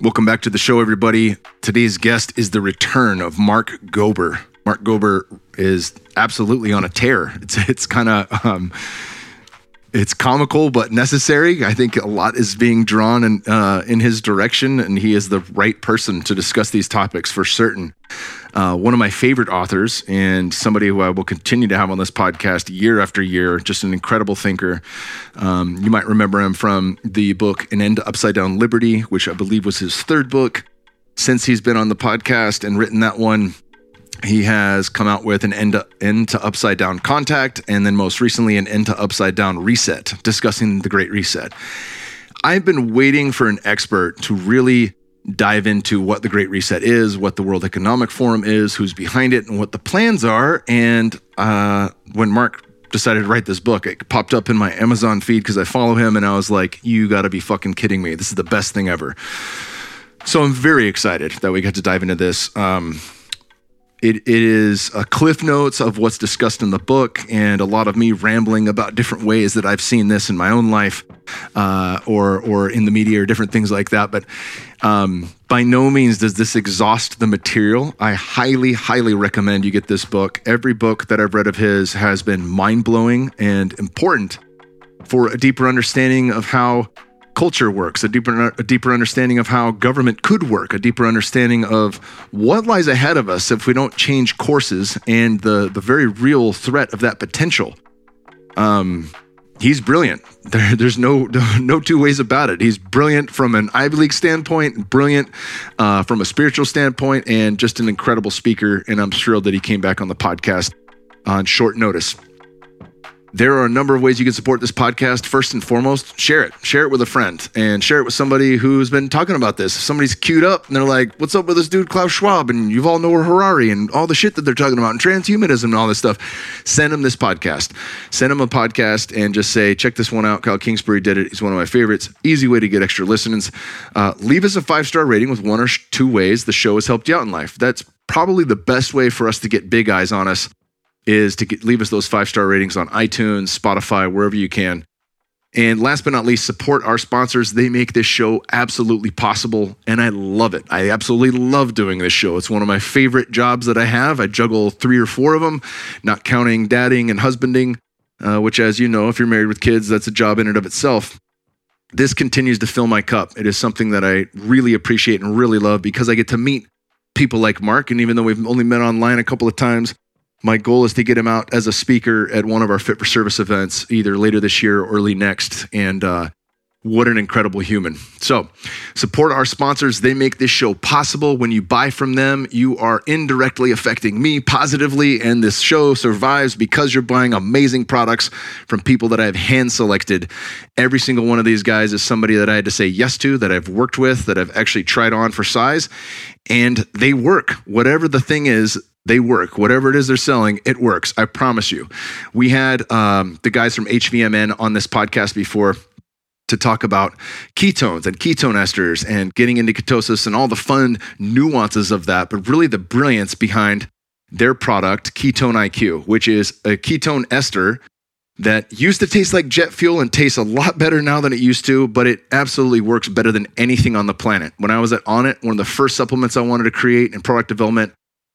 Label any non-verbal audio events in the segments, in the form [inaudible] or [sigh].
Welcome back to the show, everybody. Today's guest is the return of Mark Gober. Mark Gober is absolutely on a tear. It's it's kind of um, it's comical but necessary. I think a lot is being drawn in uh, in his direction, and he is the right person to discuss these topics for certain. Uh, one of my favorite authors, and somebody who I will continue to have on this podcast year after year. Just an incredible thinker. Um, you might remember him from the book "An End to Upside Down Liberty," which I believe was his third book. Since he's been on the podcast and written that one, he has come out with an end to, end to upside down contact and then most recently an end to upside down reset discussing the great reset. I've been waiting for an expert to really dive into what the great reset is what the world economic forum is who's behind it and what the plans are. And uh, when mark decided to write this book it popped up in my amazon feed because i follow him and i was like you gotta be fucking kidding me. This is the best thing ever. So i'm very excited that we got to dive into this. Um, it, it is a cliff notes of what's discussed in the book and a lot of me rambling about different ways that I've seen this in my own life uh, or, or in the media or different things like that. But um, by no means does this exhaust the material. I highly, highly recommend you get this book. Every book that I've read of his has been mind blowing and important for a deeper understanding of how culture works, a deeper a deeper understanding of how government could work, a deeper understanding of what lies ahead of us if we don't change courses and the the very real threat of that potential. Um, he's brilliant. [laughs] There, there's no [laughs] no two ways about it. He's brilliant from an Ivy League standpoint, brilliant uh, from a spiritual standpoint, and just an incredible speaker. And I'm thrilled that he came back on the podcast on short notice. There are a number of ways you can support this podcast. First and foremost, share it. Share it with a friend and share it with somebody who's been talking about this. If somebody's queued up and they're like, What's up with this dude, Klaus Schwab? And Yuval Noah Harari and all the shit that they're talking about and transhumanism and all this stuff. Send them this podcast. Send them a podcast and just say, Check this one out. Kyle Kingsbury did it. He's one of my favorites. Easy way to get extra listeners. Uh, leave us a five star rating with one or two ways the show has helped you out in life. That's probably the best way for us to get big eyes on us is to get, leave us those five star ratings on iTunes, Spotify, wherever you can. And last but not least, support our sponsors. They make this show absolutely possible, and I love it. I absolutely love doing this show. It's one of my favorite jobs that I have. I juggle three or four of them, not counting dadding and husbanding, uh, which, as you know, if you're married with kids, that's a job in and of itself. This continues to fill my cup. It is something that I really appreciate and really love because I get to meet people like Mark. And even though we've only met online a couple of times, my goal is to get him out as a speaker at one of our Fit for Service events, either later this year or early next. And uh, what an incredible human. So, support our sponsors. They make this show possible. When you buy from them, you are indirectly affecting me positively. And this show survives because you're buying amazing products from people that I've hand selected. Every single one of these guys is somebody that I had to say yes to, that I've worked with, that I've actually tried on for size. And they work. Whatever the thing is, they work. Whatever it is they're selling, it works. I promise you. We had um, the guys from HVMN on this podcast before to talk about ketones and ketone esters and getting into ketosis and all the fun nuances of that, but really the brilliance behind their product, Ketone IQ, which is a ketone ester that used to taste like jet fuel and tastes a lot better now than it used to, but it absolutely works better than anything on the planet. When I was at Onnit, one of the first supplements I wanted to create in product development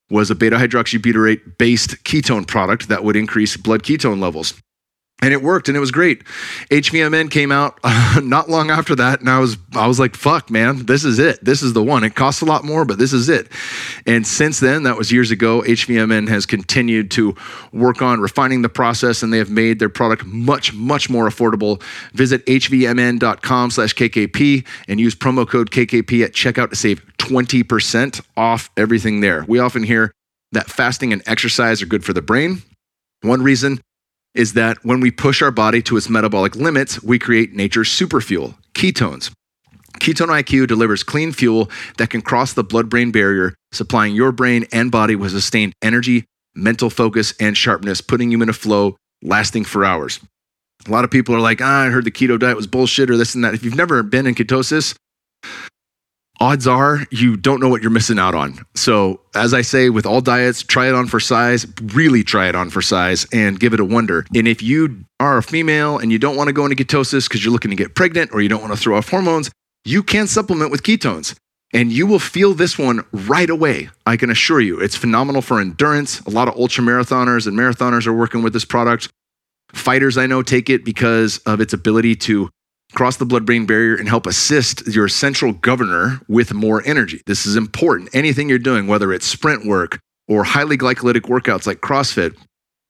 was a beta hydroxybutyrate based ketone product that would increase blood ketone levels. And it worked and it was great. HVMN came out uh, [laughs] not long after that and I was I was like fuck man, this is it. This is the one. It costs a lot more, but this is it. And since then, that was years ago, HVMN has continued to work on refining the process and they have made their product much much more affordable. Visit hvmn.com/kkp and use promo code KKP at checkout to save 20% off everything there. We often hear that fasting and exercise are good for the brain. One reason is that when we push our body to its metabolic limits, we create nature's superfuel, ketones. Ketone IQ delivers clean fuel that can cross the blood brain barrier, supplying your brain and body with sustained energy, mental focus, and sharpness, putting you in a flow lasting for hours. A lot of people are like, ah, I heard the keto diet was bullshit or this and that. If you've never been in ketosis, odds are you don't know what you're missing out on. So, as I say with all diets, try it on for size, really try it on for size and give it a wonder. And if you are a female and you don't want to go into ketosis because you're looking to get pregnant or you don't want to throw off hormones, you can supplement with ketones. And you will feel this one right away. I can assure you. It's phenomenal for endurance. A lot of ultra marathoners and marathoners are working with this product. Fighters I know take it because of its ability to cross the blood brain barrier and help assist your central governor with more energy. This is important. Anything you're doing, whether it's sprint work or highly glycolytic workouts like CrossFit,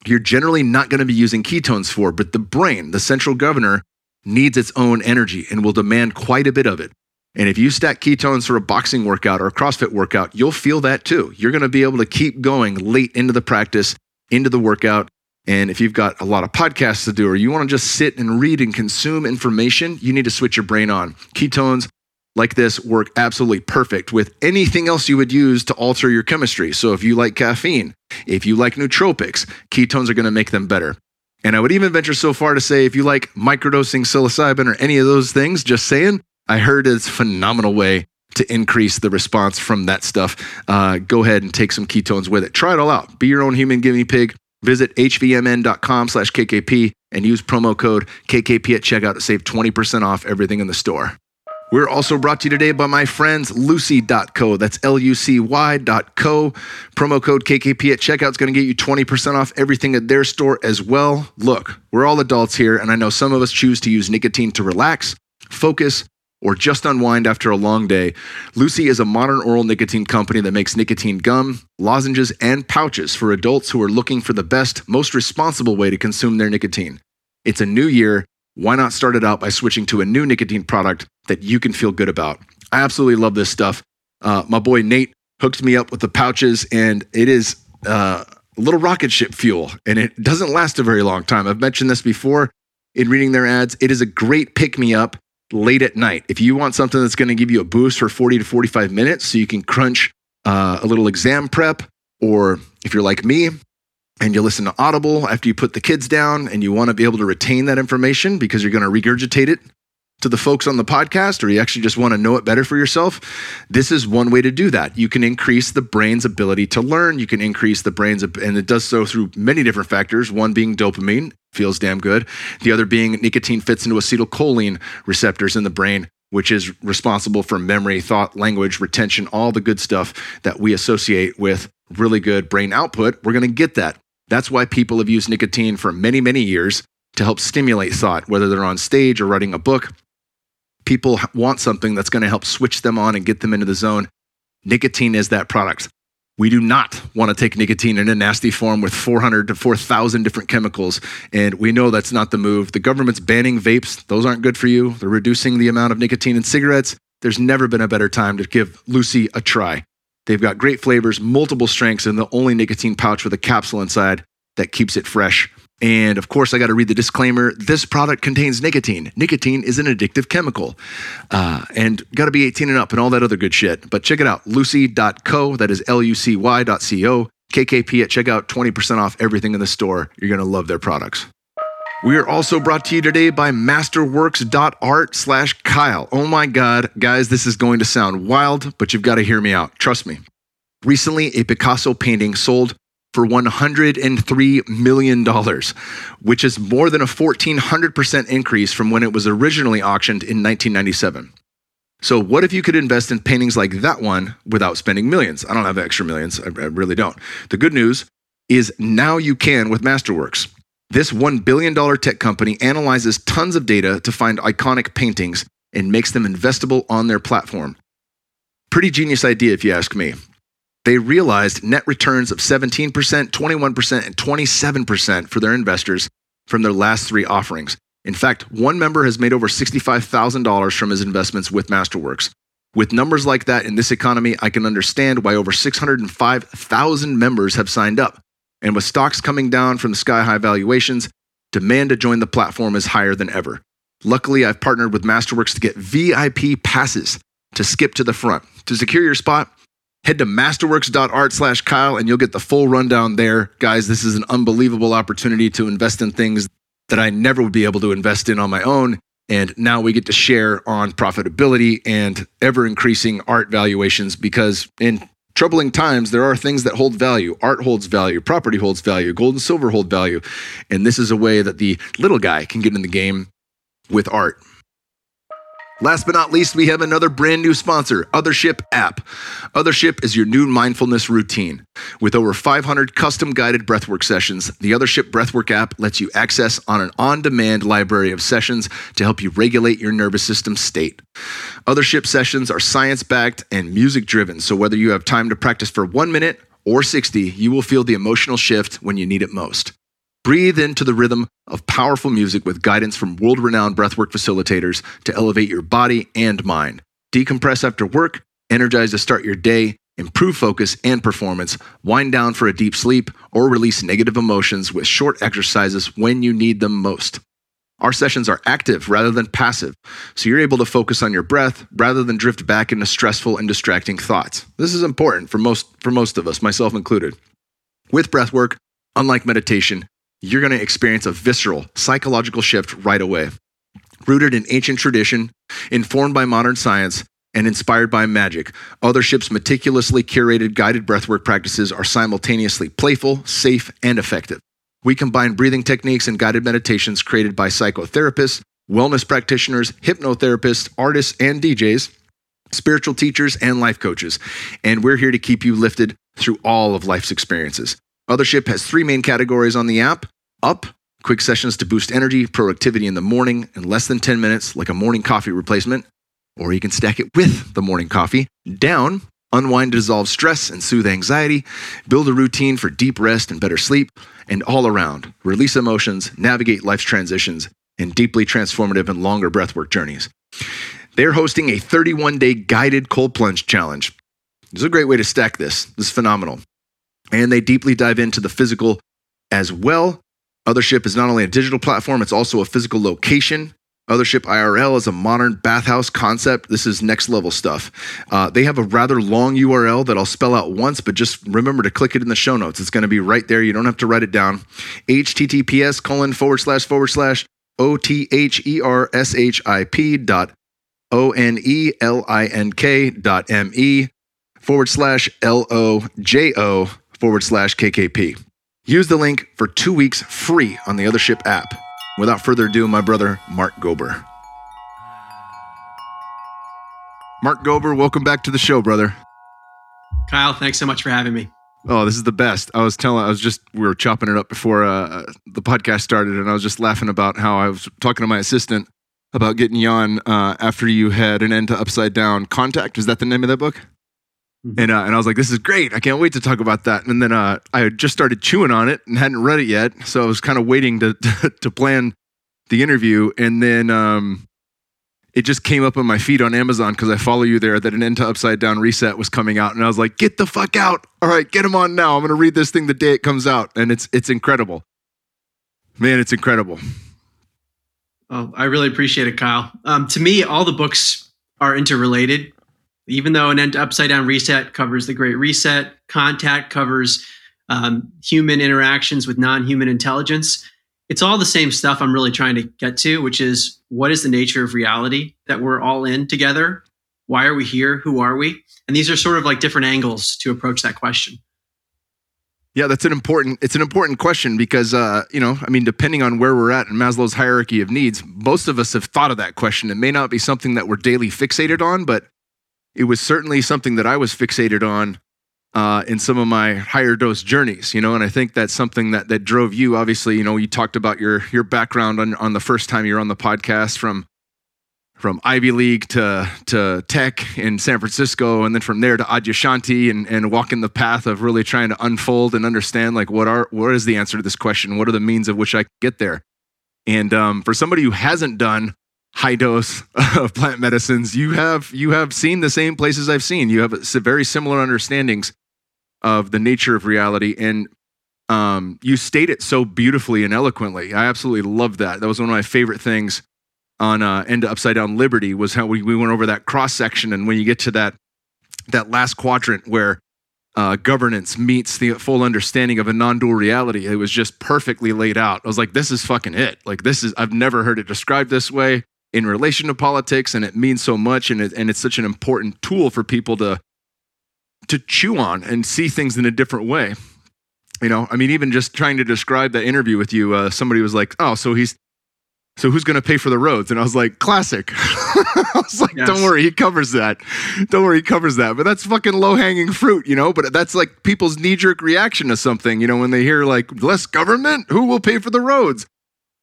you're generally not going to be using ketones for, but the brain, the central governor, needs its own energy and will demand quite a bit of it. And if you stack ketones for a boxing workout or a CrossFit workout, you'll feel that too. You're going to be able to keep going late into the practice, into the workout. And if you've got a lot of podcasts to do, or you want to just sit and read and consume information, you need to switch your brain on. Ketones like this work absolutely perfect with anything else you would use to alter your chemistry. So if you like caffeine, if you like nootropics, ketones are going to make them better. And I would even venture so far to say if you like microdosing psilocybin or any of those things, just saying, I heard it's a phenomenal way to increase the response from that stuff. Uh, go ahead and take some ketones with it. Try it all out. Be your own human guinea pig. Visit hvmn.com slash KKP and use promo code KKP at checkout to save 20% off everything in the store. We're also brought to you today by my friends Lucy.co. That's L U C Y.co. Promo code KKP at checkout is going to get you 20% off everything at their store as well. Look, we're all adults here, and I know some of us choose to use nicotine to relax, focus, or just unwind after a long day. Lucy is a modern oral nicotine company that makes nicotine gum, lozenges, and pouches for adults who are looking for the best, most responsible way to consume their nicotine. It's a new year why not start it out by switching to a new nicotine product that you can feel good about? I absolutely love this stuff. Uh, my boy Nate hooked me up with the pouches, and it is uh, a little rocket ship fuel, and it doesn't last a very long time. I've mentioned this before in reading their ads. It is a great pick me up late at night. If you want something that's going to give you a boost for 40 to 45 minutes so you can crunch uh, a little exam prep, or if you're like me, and you listen to Audible after you put the kids down and you want to be able to retain that information because you're going to regurgitate it to the folks on the podcast or you actually just want to know it better for yourself, this is one way to do that. You can increase the brain's ability to learn. You can increase the brain's, and it does so through many different factors. One being dopamine, feels damn good. The other being nicotine fits into acetylcholine receptors in the brain, which is responsible for memory, thought, language, retention, all the good stuff that we associate with really good brain output. We're going to get that that's why people have used nicotine for many, many years to help stimulate thought, whether they're on stage or writing a book. People want something that's going to help switch them on and get them into the zone. Nicotine is that product. We do not want to take nicotine in a nasty form with 400 to 4,000 different chemicals. And we know that's not the move. The government's banning vapes. Those aren't good for you. They're reducing the amount of nicotine in cigarettes. There's never been a better time to give Lucy a try. They've got great flavors, multiple strengths, and the only nicotine pouch with a capsule inside that keeps it fresh. And of course, I got to read the disclaimer. This product contains nicotine. Nicotine is an addictive chemical. Uh, and got to be 18 and up and all that other good shit. But check it out lucy.co. That is L U C Y.co. KKP at checkout, 20% off everything in the store. You're going to love their products. We are also brought to you today by masterworks.art slash Kyle. Oh my God, guys, this is going to sound wild, but you've got to hear me out. Trust me. Recently, a Picasso painting sold for $103 million, which is more than a 1,400% increase from when it was originally auctioned in 1997. So, what if you could invest in paintings like that one without spending millions? I don't have extra millions, I really don't. The good news is now you can with Masterworks. This $1 billion tech company analyzes tons of data to find iconic paintings and makes them investable on their platform. Pretty genius idea, if you ask me. They realized net returns of 17%, 21%, and 27% for their investors from their last three offerings. In fact, one member has made over $65,000 from his investments with Masterworks. With numbers like that in this economy, I can understand why over 605,000 members have signed up. And with stocks coming down from the sky high valuations, demand to join the platform is higher than ever. Luckily, I've partnered with Masterworks to get VIP passes to skip to the front. To secure your spot, head to masterworks.art slash Kyle and you'll get the full rundown there. Guys, this is an unbelievable opportunity to invest in things that I never would be able to invest in on my own. And now we get to share on profitability and ever increasing art valuations because in troubling times, there are things that hold value. Art holds value, property holds value, gold and silver hold value. And this is a way that the little guy can get in the game with art. Last but not least, we have another brand new sponsor, Othership app. Othership is your new mindfulness routine. With over 500 custom guided breathwork sessions, the Othership Breathwork app lets you access on an on-demand library of sessions to help you regulate your nervous system state. Othership sessions are science-backed and music-driven, so whether you have time to practice for 1 minute or 60, you will feel the emotional shift when you need it most. Breathe into the rhythm of powerful music with guidance from world renowned breathwork facilitators to elevate your body and mind. Decompress after work, energize to start your day, improve focus and performance, wind down for a deep sleep, or release negative emotions with short exercises when you need them most. Our sessions are active rather than passive, so you're able to focus on your breath rather than drift back into stressful and distracting thoughts. This is important for most, for most of us, myself included. With breathwork, unlike meditation, you're going to experience a visceral psychological shift right away. Rooted in ancient tradition, informed by modern science, and inspired by magic, Othership's meticulously curated guided breathwork practices are simultaneously playful, safe, and effective. We combine breathing techniques and guided meditations created by psychotherapists, wellness practitioners, hypnotherapists, artists, and DJs, spiritual teachers, and life coaches. And we're here to keep you lifted through all of life's experiences. Othership has three main categories on the app up, quick sessions to boost energy, productivity in the morning in less than 10 minutes, like a morning coffee replacement, or you can stack it with the morning coffee. Down, unwind to dissolve stress and soothe anxiety, build a routine for deep rest and better sleep, and all around, release emotions, navigate life's transitions, and deeply transformative and longer breathwork journeys. They're hosting a 31 day guided cold plunge challenge. Is a great way to stack this. This is phenomenal and they deeply dive into the physical as well. Othership is not only a digital platform, it's also a physical location. Othership IRL is a modern bathhouse concept. This is next level stuff. Uh, they have a rather long URL that I'll spell out once, but just remember to click it in the show notes. It's going to be right there. You don't have to write it down. HTTPS colon forward slash forward slash O T H E R S H I P dot O N E L I N K dot M E forward slash L O J O forward slash KKP. Use the link for two weeks free on the Othership app. Without further ado, my brother, Mark Gober. Mark Gober, welcome back to the show, brother. Kyle, thanks so much for having me. Oh, this is the best. I was telling, I was just, we were chopping it up before uh, the podcast started, and I was just laughing about how I was talking to my assistant about getting you on uh, after you had an end to Upside Down Contact. Is that the name of that book? Mm-hmm. And, uh, and I was like, this is great. I can't wait to talk about that. And then uh, I had just started chewing on it and hadn't read it yet. So I was kind of waiting [laughs] to, to plan the interview. And then um, it just came up on my feed on Amazon because I follow you there that an End to Upside Down Reset was coming out. And I was like, get the fuck out. All right, get him on now. I'm going to read this thing the day it comes out. And it's, it's incredible. Man, it's incredible. Oh, I really appreciate it, Kyle. Um, to me, all the books are interrelated even though an upside down reset covers the great reset, contact covers um, human interactions with non human intelligence. It's all the same stuff I'm really trying to get to, which is what is the nature of reality that we're all in together? Why are we here? Who are we? And these are sort of like different angles to approach that question. Yeah, that's an important. It's an important question because uh, you know, I mean, depending on where we're at in Maslow's hierarchy of needs, most of us have thought of that question. It may not be something that we're daily fixated on, but it was certainly something that I was fixated on uh, in some of my higher dose journeys, you know, and I think that's something that that drove you. Obviously, you know, you talked about your your background on on the first time you're on the podcast from from Ivy League to to tech in San Francisco, and then from there to Adyashanti, and and walking the path of really trying to unfold and understand like what are what is the answer to this question? What are the means of which I get there? And um, for somebody who hasn't done high dose of plant medicines, you have you have seen the same places I've seen. You have very similar understandings of the nature of reality, and um, you state it so beautifully and eloquently. I absolutely love that. That was one of my favorite things on uh, End Upside Down Liberty was how we, we went over that cross section, and when you get to that that last quadrant where uh, governance meets the full understanding of a non-dual reality. It was just perfectly laid out. I was like, this is fucking it. Like this is I've never heard it described this way in relation to politics and it means so much and, it, and it's such an important tool for people to to chew on and see things in a different way you know i mean even just trying to describe that interview with you uh, somebody was like oh so he's So who's going to pay for the roads? And I was like, classic. [laughs] I was like, yes. don't worry, he covers that. Don't worry, he covers that. But that's fucking low hanging fruit, you know? But that's like people's knee jerk reaction to something, you know, when they hear like less government, who will pay for the roads?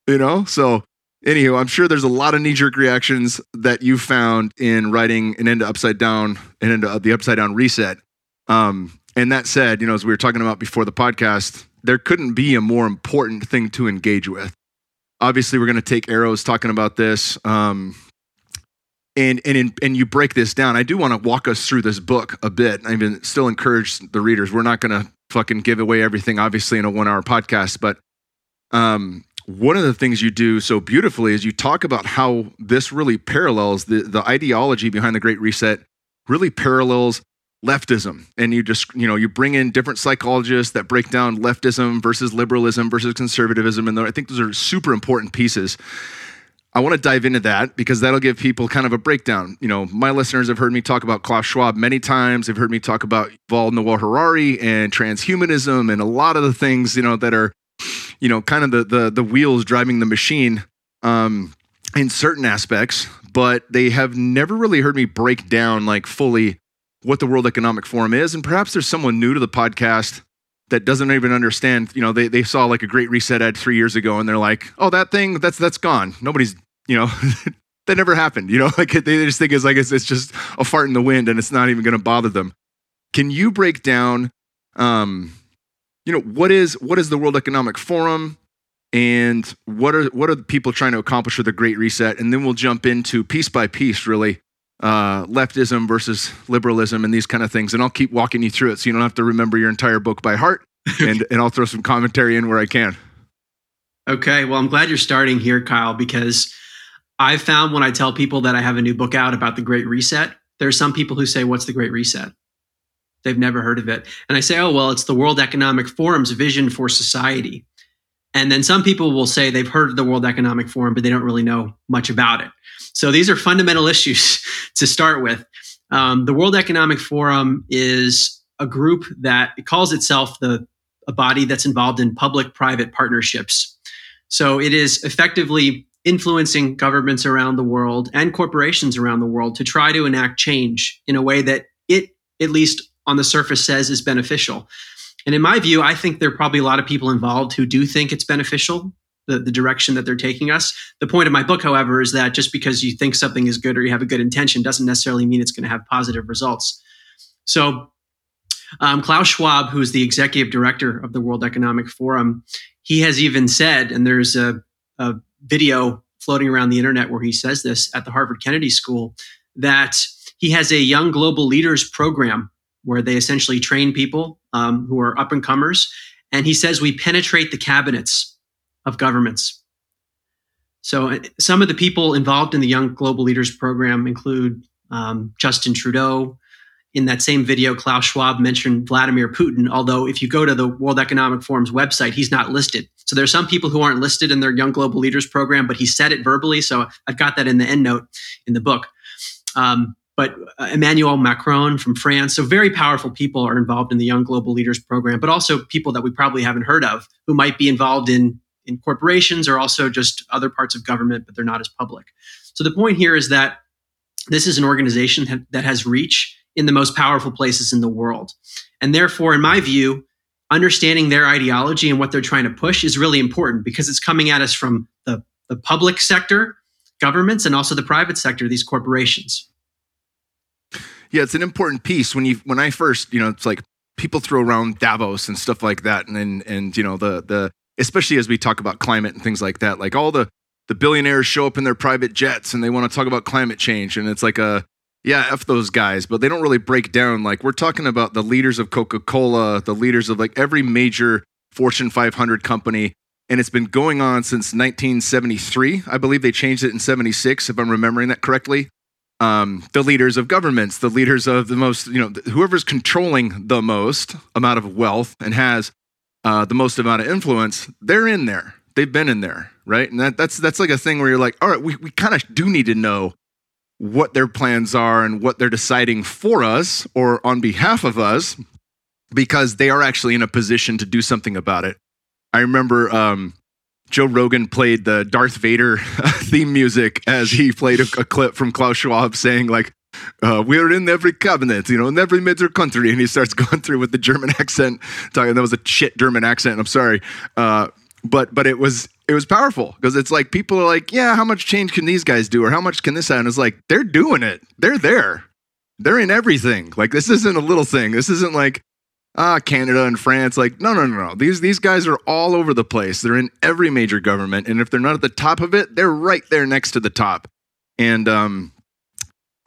You know? So, anywho, I'm sure there's a lot of knee jerk reactions that you found in writing an end to upside down and into the upside down reset. Um, and that said, you know, as we were talking about before the podcast, there couldn't be a more important thing to engage with. Obviously we're going to take arrows talking about this um, and and in, and you break this down. I do want to walk us through this book a bit. I even still encourage the readers. We're not going to fucking give away everything obviously in a one hour podcast but um, one of the things you do so beautifully is you talk about how this really parallels the, the ideology behind the great reset really parallels leftism. And you just you know you bring in different psychologists that break down leftism versus liberalism versus conservatism. And i think those are super important pieces. I want to dive into that because that'll give people kind of a breakdown. You know my listeners have heard me talk about klaus schwab many times. They've heard me talk about Yuval Noah Harari and transhumanism and a lot of the things you know that are you know kind of the the, the wheels driving the machine um, in certain aspects but they have never really heard me break down like fully what the World Economic Forum is. And perhaps there's someone new to the podcast that doesn't even understand. You know, they, they saw like a great reset ad three years ago and they're like, oh, that thing, that's that's gone. Nobody's, you know, [laughs] that never happened. You know, [laughs] like they just think it's like it's, it's just a fart in the wind and it's not even going to bother them. Can you break down, um, you know, what is what is the World Economic Forum? And what are what are the people trying to accomplish with the Great Reset? And then we'll jump into piece by piece, really, uh, leftism versus liberalism and these kind of things. And I'll keep walking you through it so you don't have to remember your entire book by heart. [laughs] and, and I'll throw some commentary in where I can. Okay. Well, I'm glad you're starting here, Kyle, because I've found when I tell people that I have a new book out about the Great Reset, there are some people who say, What's the Great Reset? They've never heard of it. And I say, Oh, well, it's the World Economic Forum's vision for society. And then some people will say they've heard of the World Economic Forum, but they don't really know much about it. So these are fundamental [laughs] issues to start with. Um, the World Economic Forum is a group that it calls itself the a body that's involved in public-private partnerships. So it is effectively influencing governments around the world and corporations around the world to try to enact change in a way that it, at least on the surface, says is beneficial. And in my view, I think there are probably a lot of people involved who do think it's beneficial the, the direction that they're taking us. The point of my book, however, is that just because you think something is good or you have a good intention doesn't necessarily mean it's going to have positive results. So, um, Klaus Schwab, who's the executive director of the World Economic Forum, he has even said, and there's a, a video floating around the internet where he says this at the Harvard Kennedy School, that he has a young global leaders program where they essentially train people um, who are up and comers. And he says we penetrate the cabinets of governments. So, uh, some of the people involved in the Young Global Leaders Program include um, Justin Trudeau. In that same video, Klaus Schwab mentioned Vladimir Putin, although if you go to the World Economic Forum's website, he's not listed. So, there are some people who aren't listed in their Young Global Leaders Program, but he said it verbally. So, I've got that in the endnote in the book. Um, but uh, Emmanuel Macron from France. So very powerful people are involved in the Young Global Leaders Program, but also people that we probably haven't heard of who might be involved in in corporations or also just other parts of government, but they're not as public. So the point here is that this is an organization that has reach in the most powerful places in the world. And therefore, in my view, understanding their ideology and what they're trying to push is really important because it's coming at us from the, the public sector, governments, and also the private sector, these corporations. Yeah, it's an important piece. When you when I first, you know, it's like people throw around Davos and stuff like that, and and, and you know the the especially as we talk about climate and things like that. Like all the the billionaires show up in their private jets and they want to talk about climate change, and it's like a yeah, f those guys, but they don't really break down. Like we're talking about the leaders of Coca Cola, the leaders of like every major Fortune 500 company. And it's been going on since 1973. I believe they changed it in 76, if I'm remembering that correctly. Um, the leaders of governments, the leaders of the most, you know, whoever's controlling the most amount of wealth and has uh, the most amount of influence, they're in there. They've been in there, right? And that, that's that's like a thing where you're like, all right, we, we kind of do need to know what their plans are and what they're deciding for us or on behalf of us, because they are actually in a position to do something about it. I remember um, Joe Rogan played the Darth Vader [laughs] theme music as he played a, a clip from Klaus Schwab saying like, uh, we're in every cabinet, you know, in every major country. And he starts [laughs] going through with the German accent, talking. That was a shit German accent. I'm sorry, uh, but but it was it was powerful because it's like people are like, yeah, how much change can these guys do, or how much can this happen? It's like they're doing it. They're there. They're in everything. Like this isn't a little thing. This isn't like ah Canada and France. Like no no no no. These these guys are all over the place. They're in every major government, and if they're not at the top of it, they're right there next to the top. And um,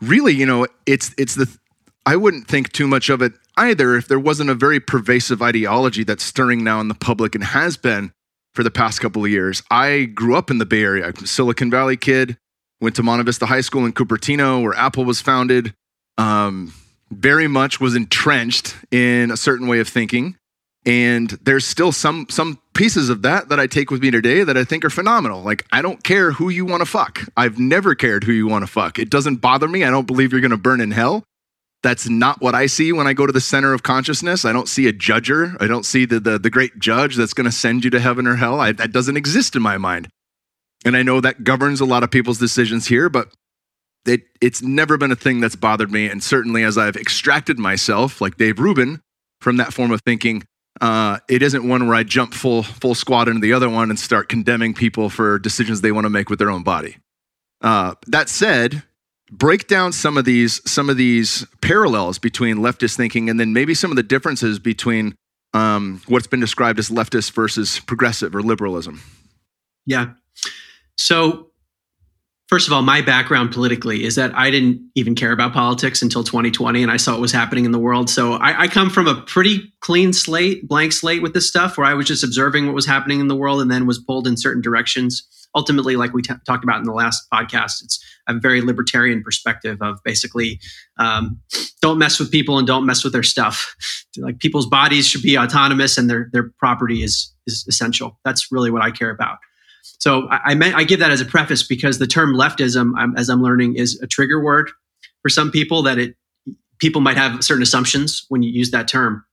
really, you know, it's it's the I wouldn't think too much of it either if there wasn't a very pervasive ideology that's stirring now in the public and has been for the past couple of years. I grew up in the Bay Area, Silicon Valley kid, went to Monte Vista High School in Cupertino, where Apple was founded. Um, very much was entrenched in a certain way of thinking. And there's still some some pieces of that that I take with me today that I think are phenomenal. Like I don't care who you want to fuck. I've never cared who you want to fuck. It doesn't bother me. I don't believe you're going to burn in hell. That's not what I see when I go to the center of consciousness. I don't see a judger. I don't see the the, the great judge that's going to send you to heaven or hell. I, that doesn't exist in my mind. And I know that governs a lot of people's decisions here, but it, it's never been a thing that's bothered me. And certainly as I've extracted myself, like Dave Rubin, from that form of thinking, uh, it isn't one where I jump full full squad into the other one and start condemning people for decisions they want to make with their own body. Uh, that said, break down some of these some of these parallels between leftist thinking and then maybe some of the differences between um, what's been described as leftist versus progressive or liberalism. Yeah. So First of all, my background politically is that I didn't even care about politics until 2020 and I saw what was happening in the world. So I, I, come from a pretty clean slate, blank slate with this stuff where I was just observing what was happening in the world and then was pulled in certain directions. Ultimately, like we t- talked about in the last podcast, it's a very libertarian perspective of basically um, don't mess with people and don't mess with their stuff. [laughs] Like people's bodies should be autonomous and their, their property is, is essential. That's really what I care about. So I, I, meant, I give that as a preface because the term leftism, I'm, as I'm learning, is a trigger word for some people that it people might have certain assumptions when you use that term.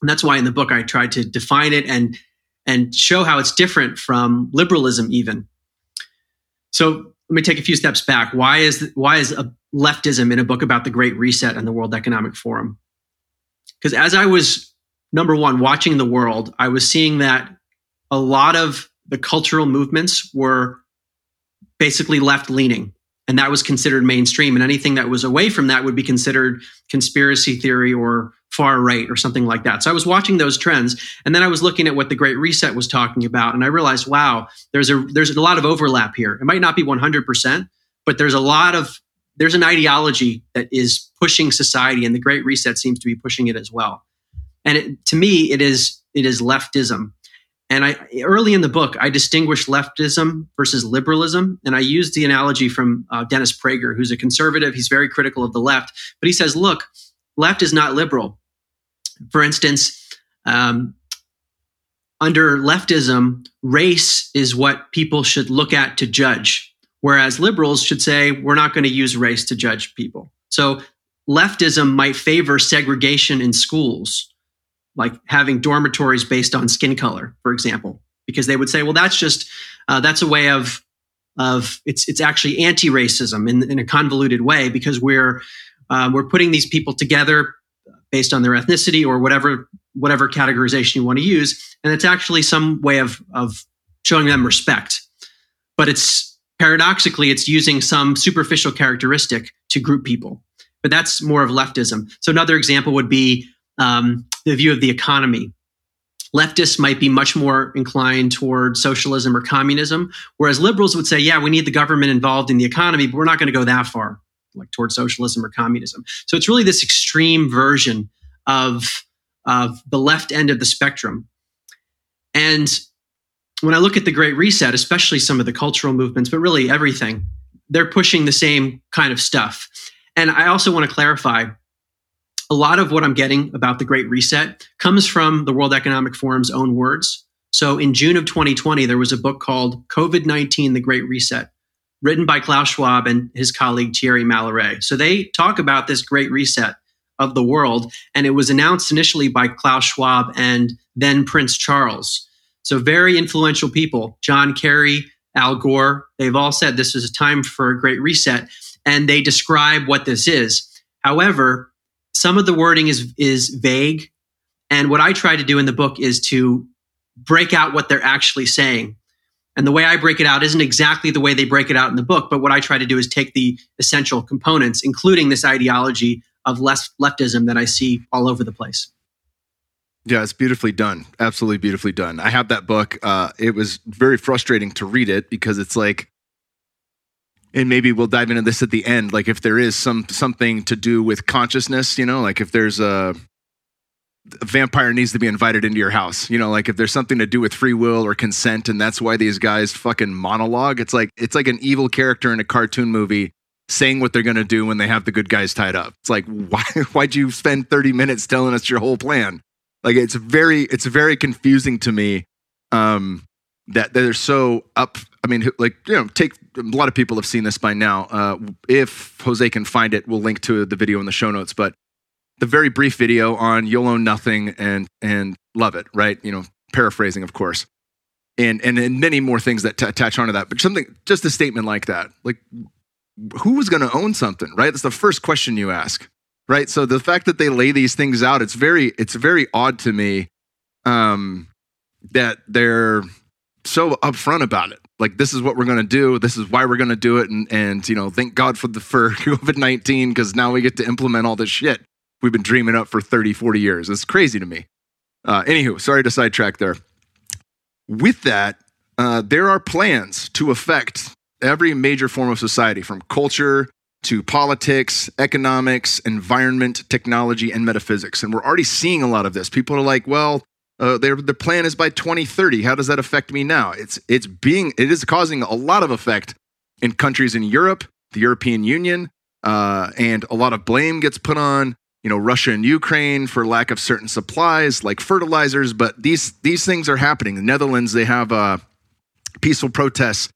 And that's why in the book I tried to define it and and show how it's different from liberalism even. So let me take a few steps back. Why is why is leftism in a book about the Great Reset and the World Economic Forum? Because as I was number one watching the world, I was seeing that a lot of the cultural movements were basically left leaning and that was considered mainstream and anything that was away from that would be considered conspiracy theory or far right or something like that. So i was watching those trends and then i was looking at what the great reset was talking about and i realized wow there's a there's a lot of overlap here. It might not be 100% but there's a lot of there's an ideology that is pushing society and the great reset seems to be pushing it as well. And it, to me it is it is leftism and I early in the book, I distinguish leftism versus liberalism, and I used the analogy from uh, Dennis Prager, who's a conservative. He's very critical of the left, but he says, "Look, left is not liberal." For instance, um, under leftism, race is what people should look at to judge, whereas liberals should say, "We're not going to use race to judge people." So leftism might favor segregation in schools like having dormitories based on skin color, for example, because they would say, well, that's just uh, that's a way of of it's it's actually anti-racism in, in a convoluted way because we're uh, we're putting these people together based on their ethnicity or whatever whatever categorization you want to use, and it's actually some way of of showing them respect. But it's paradoxically, it's using some superficial characteristic to group people. But that's more of leftism. So another example would be um, the view of the economy. Leftists might be much more inclined toward socialism or communism, whereas liberals would say, yeah, we need the government involved in the economy, but we're not going to go that far, like toward socialism or communism. So it's really this extreme version of, of the left end of the spectrum. And when I look at the Great Reset, especially some of the cultural movements, but really everything, they're pushing the same kind of stuff. And I also want to clarify a lot of what I'm getting about the Great Reset comes from the World Economic Forum's own words. So in June of 2020, there was a book called COVID 19 The Great Reset, written by Klaus Schwab and his colleague Thierry Malleret. So they talk about this Great Reset of the world, and it was announced initially by Klaus Schwab and then Prince Charles. So, very influential people, John Kerry, Al Gore, they've all said this is a time for a great reset, and they describe what this is. However, some of the wording is, is vague. And what I try to do in the book is to break out what they're actually saying. And the way I break it out isn't exactly the way they break it out in the book, but what I try to do is take the essential components, including this ideology of left leftism that I see all over the place. Yeah, it's beautifully done. Absolutely beautifully done. I have that book. Uh, it was very frustrating to read it because it's like, and maybe we'll dive into this at the end. Like, if there is some something to do with consciousness, you know, like if there's a, a vampire needs to be invited into your house, you know, like if there's something to do with free will or consent, and that's why these guys fucking monologue. It's like it's like an evil character in a cartoon movie saying what they're going to do when they have the good guys tied up. It's like, [laughs] why, why'd you spend 30 minutes telling us your whole plan? Like it's very, it's very confusing to me um, that they're so up. I mean, like, you know, take a lot of people have seen this by now. Uh, if Jose can find it, we'll link to the video in the show notes. But the very brief video on You'll Own Nothing and, and Love It, right? You know, paraphrasing, of course. And, and, and many more things that t- attach onto that. But something, just a statement like that, like who was going to own something, right? That's the first question you ask, right? So the fact that they lay these things out, it's very, it's very odd to me um, that they're so upfront about it. Like this is what we're going to do. This is why we're going to do it, and and you know, thank God for the for [laughs] COVID nineteen because now we get to implement all this shit we've been dreaming up for 30, 40 years. It's crazy to me. Uh, anywho, sorry to sidetrack there. With that, uh, there are plans to affect every major form of society from culture to politics, economics, environment, technology, and metaphysics. And we're already seeing a lot of this. People are like, well, uh, their, the plan is by 2030. How does that affect me now? It's, it's being, it is causing a lot of effect in countries in Europe, the European Union, uh, and a lot of blame gets put on, you know, Russia and Ukraine for lack of certain supplies like fertilizers. But these, these things are happening. The Netherlands, they have uh, peaceful protests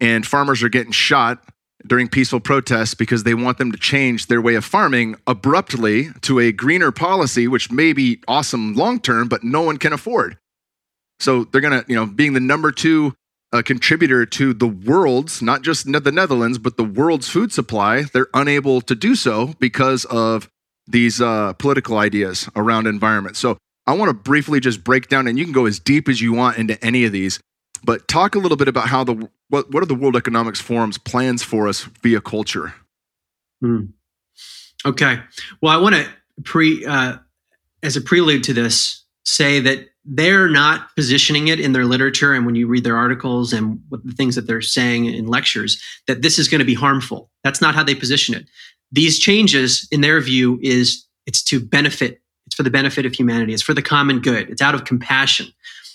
and farmers are getting shot during peaceful protests because they want them to change their way of farming abruptly to a greener policy, which may be awesome long term, but no one can afford. So they're going to, you know, being the number two uh, contributor to the world's, not just the Netherlands, but the world's food supply, they're unable to do so because of these uh, political ideas around environment. So I want to briefly just break down, and you can go as deep as you want into any of these, but talk a little bit about how the what what are the World Economics Forum's plans for us via culture? Hmm. Okay. Well, I want to pre uh, as a prelude to this say that they're not positioning it in their literature and when you read their articles and what the things that they're saying in lectures that this is going to be harmful. That's not how they position it. These changes, in their view, is it's to benefit. It's for the benefit of humanity. It's for the common good. It's out of compassion.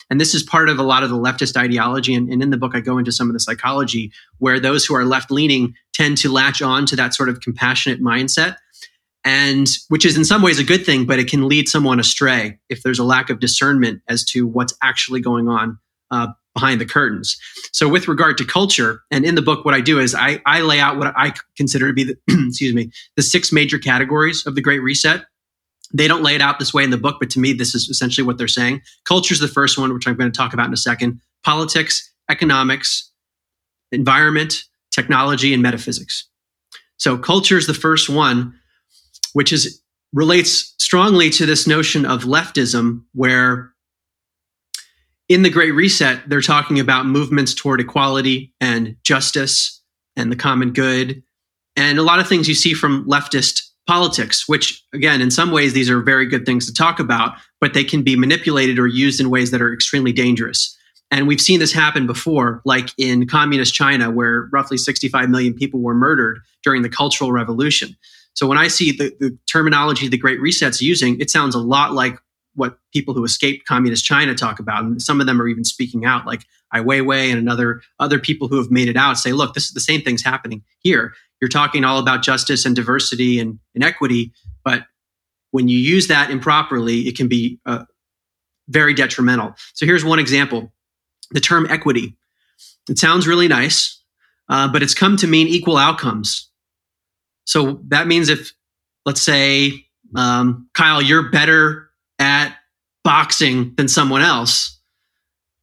And this is part of a lot of the leftist ideology. And, and in the book, I go into some of the psychology where those who are left leaning tend to latch on to that sort of compassionate mindset. And which is in some ways a good thing, but it can lead someone astray if there's a lack of discernment as to what's actually going on uh, behind the curtains. So, with regard to culture, and in the book, what I do is I, I lay out what I consider to be the [clears throat] excuse me the six major categories of the Great Reset. They don't lay it out this way in the book, but to me, this is essentially what they're saying. Culture is the first one, which I'm going to talk about in a second. Politics, economics, environment, technology, and metaphysics. So culture is the first one, which is relates strongly to this notion of leftism, where in the Great Reset, they're talking about movements toward equality and justice and the common good, and a lot of things you see from leftist politics, which again, in some ways, these are very good things to talk about, but they can be manipulated or used in ways that are extremely dangerous. And we've seen this happen before, like in communist China, where roughly 65 million people were murdered during the Cultural Revolution. So when I see the, the terminology the Great Reset's using, it sounds a lot like what people who escaped communist China talk about. And some of them are even speaking out, like Ai Weiwei and another other people who have made it out say, look, this is the same thing's happening here you're talking all about justice and diversity and, and equity, but when you use that improperly, it can be uh, very detrimental. So here's one example the term equity. It sounds really nice, uh, but it's come to mean equal outcomes. So that means if, let's say, um, Kyle, you're better at boxing than someone else,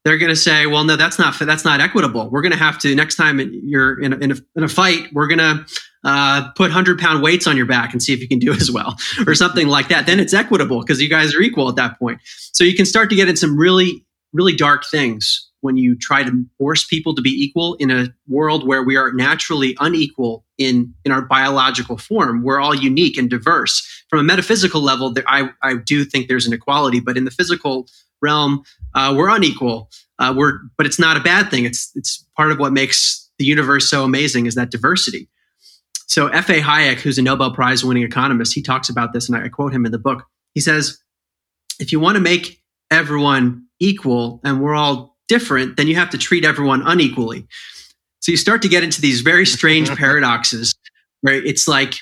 they're going to say, well, no, that's not that's not equitable. We're going to have to next time you're in a, in a, in a fight, we're going to uh, put hundred pound weights on your back and see if you can do as well, [laughs] or something like that. Then it's equitable because you guys are equal at that point. So you can start to get in some really really dark things when you try to force people to be equal in a world where we are naturally unequal in in our biological form. We're all unique and diverse. From a metaphysical level, I I do think there's an equality, but in the physical realm, uh, we're unequal. Uh, we're, but it's not a bad thing. It's it's part of what makes the universe so amazing is that diversity. So F.A. Hayek, who's a Nobel Prize winning economist, he talks about this, and I quote him in the book. He says, "If you want to make everyone equal and we're all different, then you have to treat everyone unequally." So you start to get into these very strange [laughs] paradoxes where it's like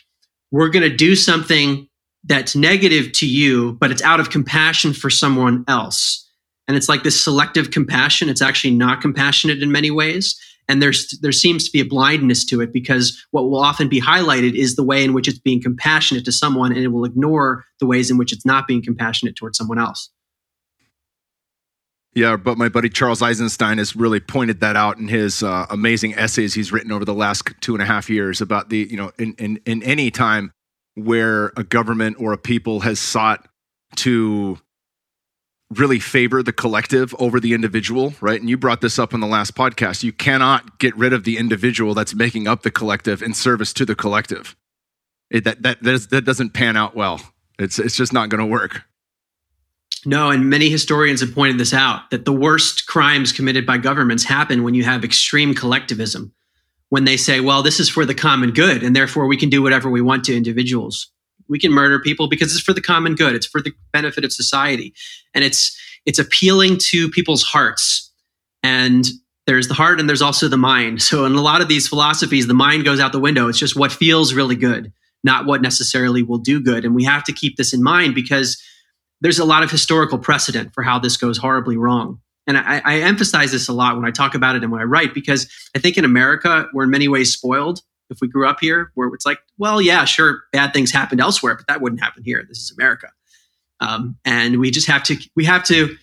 we're going to do something that's negative to you, but it's out of compassion for someone else. And it's like this selective compassion. It's actually not compassionate in many ways. And there's there seems to be a blindness to it because what will often be highlighted is the way in which it's being compassionate to someone, and it will ignore the ways in which it's not being compassionate towards someone else. Yeah, but my buddy Charles Eisenstein has really pointed that out in his uh, amazing essays he's written over the last two and a half years about the, you know, in, in, in any time where a government or a people has sought to really favor the collective over the individual, right? And you brought this up in the last podcast. You cannot get rid of the individual that's making up the collective in service to the collective. It, that, that, that, is, that doesn't pan out well. It's, it's just not going to work. No, and many historians have pointed this out that the worst crimes committed by governments happen when you have extreme collectivism when they say, well, this is for the common good, and therefore we can do whatever we want to individuals. We can murder people because it's for the common good. It's for the benefit of society. And it's it's appealing to people's hearts. And there's the heart and there's also the mind. So in a lot of these philosophies, the mind goes out the window. It's just what feels really good, not what necessarily will do good. And we have to keep this in mind because there's a lot of historical precedent for how this goes horribly wrong. And I, I, emphasize this a lot when I talk about it and when I write, because I think in America, we're in many ways spoiled if we grew up here, where it's like, well, yeah, sure, bad things happened elsewhere, but that wouldn't happen here. This is America. Um, and we just have to, we have to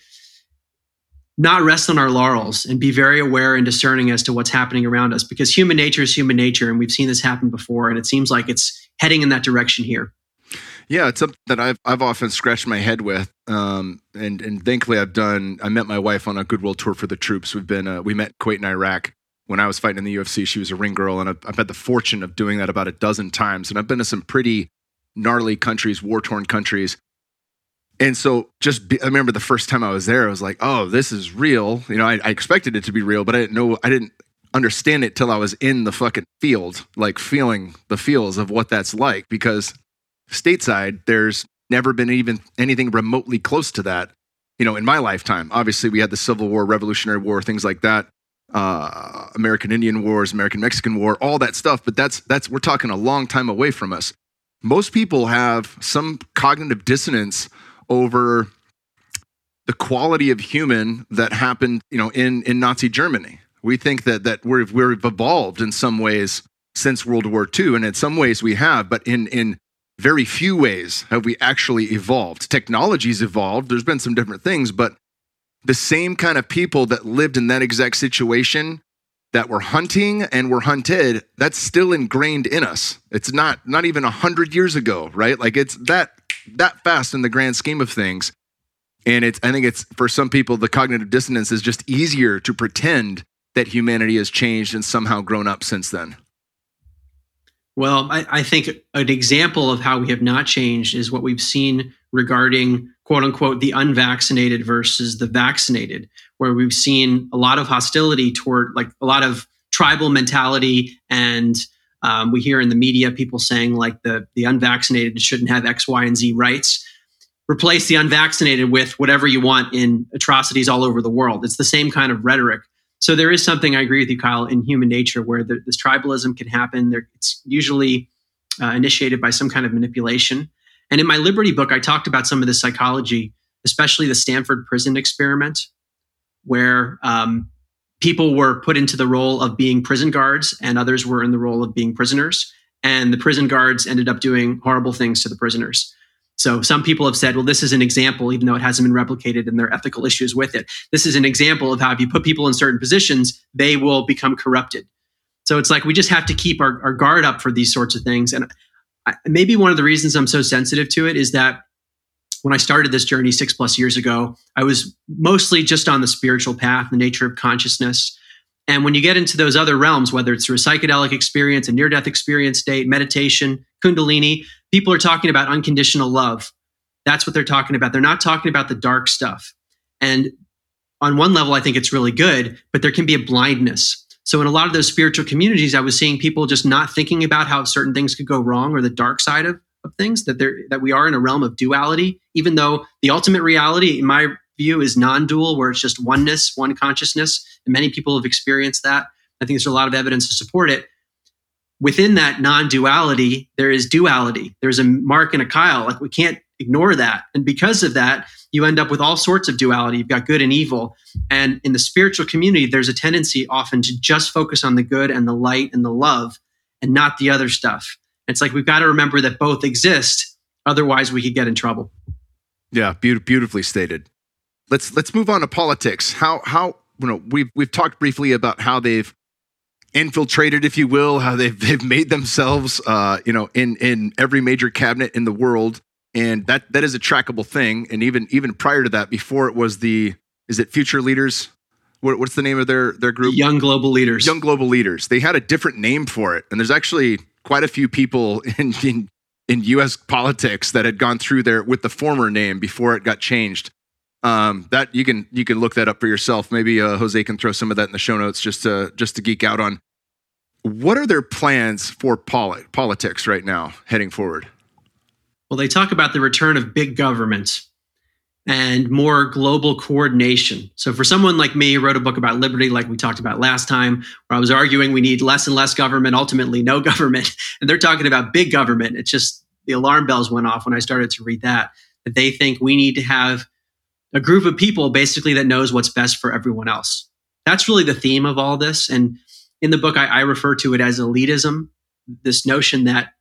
not rest on our laurels and be very aware and discerning as to what's happening around us because human nature is human nature. And we've seen this happen before. And it seems like it's heading in that direction here. Yeah, it's something that I've I've often scratched my head with, um, and and thankfully I've done. I met my wife on a goodwill tour for the troops. We've been uh, we met Kuwait and Iraq when I was fighting in the UFC. She was a ring girl, and I've, I've had the fortune of doing that about a dozen times. And I've been to some pretty gnarly countries, war torn countries. And so, just be, I remember the first time I was there, I was like, "Oh, this is real." You know, I, I expected it to be real, but I didn't know. I didn't understand it till I was in the fucking field, like feeling the feels of what that's like. Because stateside, there's never been even anything remotely close to that. You know, in my lifetime, obviously we had the Civil War, Revolutionary War, things like that, uh, American Indian Wars, American Mexican War, all that stuff. But that's that's we're talking a long time away from us. Most people have some cognitive dissonance over the quality of human that happened, you know, in in Nazi Germany. We think that that we've we've evolved in some ways since World War II, and in some ways we have, but in in very few ways have we actually evolved. Technology's evolved, there's been some different things, but the same kind of people that lived in that exact situation that were hunting and were hunted, that's still ingrained in us. It's not not even a hundred years ago, right? Like it's that that fast in the grand scheme of things. And it's I think it's for some people the cognitive dissonance is just easier to pretend that humanity has changed and somehow grown up since then. Well, I, I, think an example of how we have not changed is what we've seen regarding quote unquote the unvaccinated versus the vaccinated, where we've seen a lot of hostility toward like a lot of tribal mentality. And um, we hear in the media people saying like the, the unvaccinated shouldn't have X, Y, and Z rights. Replace the unvaccinated with whatever you want in atrocities all over the world. It's the same kind of rhetoric so there is something I agree with you, Kyle, in human nature where the, this tribalism can happen. There, it's usually uh, initiated by some kind of manipulation. And in my Liberty book, I talked about some of the psychology, especially the Stanford prison experiment, where um, people were put into the role of being prison guards and others were in the role of being prisoners. And the prison guards ended up doing horrible things to the prisoners. So some people have said, well, this is an example, even though it hasn't been replicated and there are ethical issues with it. This is an example of how if you put people in certain positions, they will become corrupted. So it's like we just have to keep our, our guard up for these sorts of things. And I, maybe one of the reasons I'm so sensitive to it is that when I started this journey six plus years ago, I was mostly just on the spiritual path, the nature of consciousness. And when you get into those other realms, whether it's through a psychedelic experience, a near death experience state, meditation, Kundalini, people are talking about unconditional love. That's what they're talking about. They're not talking about the dark stuff. And on one level, I think it's really good, but there can be a blindness. So in a lot of those spiritual communities, I was seeing people just not thinking about how certain things could go wrong or the dark side of, of things, that there that we are in a realm of duality, even though the ultimate reality, in my view, is non-dual, where it's just oneness, one consciousness. And many people have experienced that. I think there's a lot of evidence to support it within that non-duality there is duality there's a mark and a kyle like we can't ignore that. And because of that you end up with all sorts of duality. You've got good and evil. And in the spiritual community there's a tendency often to just focus on the good and the light and the love and not the other stuff. It's like we've got to remember that both exist. Otherwise we could get in trouble. Yeah be- beautifully stated. Let's let's move on to politics. How how you know we've we've talked briefly about how they've infiltrated, if you will, how they've they've made themselves, uh, you know, in in every major cabinet in the world, and that that is a trackable thing. And even even prior to that, before it was the is it Future Leaders? What, what's the name of their their group? Young Global Leaders. Young Global Leaders. They had a different name for it, and there's actually quite a few people [laughs] in in, in U.S. politics that had gone through there with the former name before it got changed. Um, that you can you can look that up for yourself. Maybe uh, Jose can throw some of that in the show notes just to just to geek out on. What are their plans for polit- politics right now, heading forward? Well, they talk about the return of big government and more global coordination. So, for someone like me, who wrote a book about liberty, like we talked about last time, where I was arguing we need less and less government, ultimately no [laughs] government, and they're talking about big government. It's just the alarm bells went off when I started to read that. That they think we need to have a group of people basically that knows what's best for everyone else. That's really the theme of all this. And in the book, I, I refer to it as elitism this notion that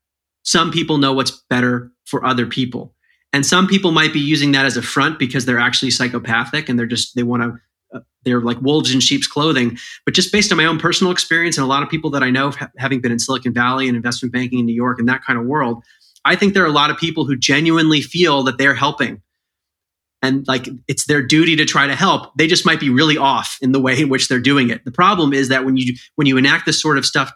some people know what's better for other people. And some people might be using that as a front because they're actually psychopathic and they're just, they want to, uh, they're like wolves in sheep's clothing. But just based on my own personal experience and a lot of people that I know, ha- having been in Silicon Valley and investment banking in New York and that kind of world, I think there are a lot of people who genuinely feel that they're helping and like it's their duty to try to help they just might be really off in the way in which they're doing it the problem is that when you when you enact this sort of stuff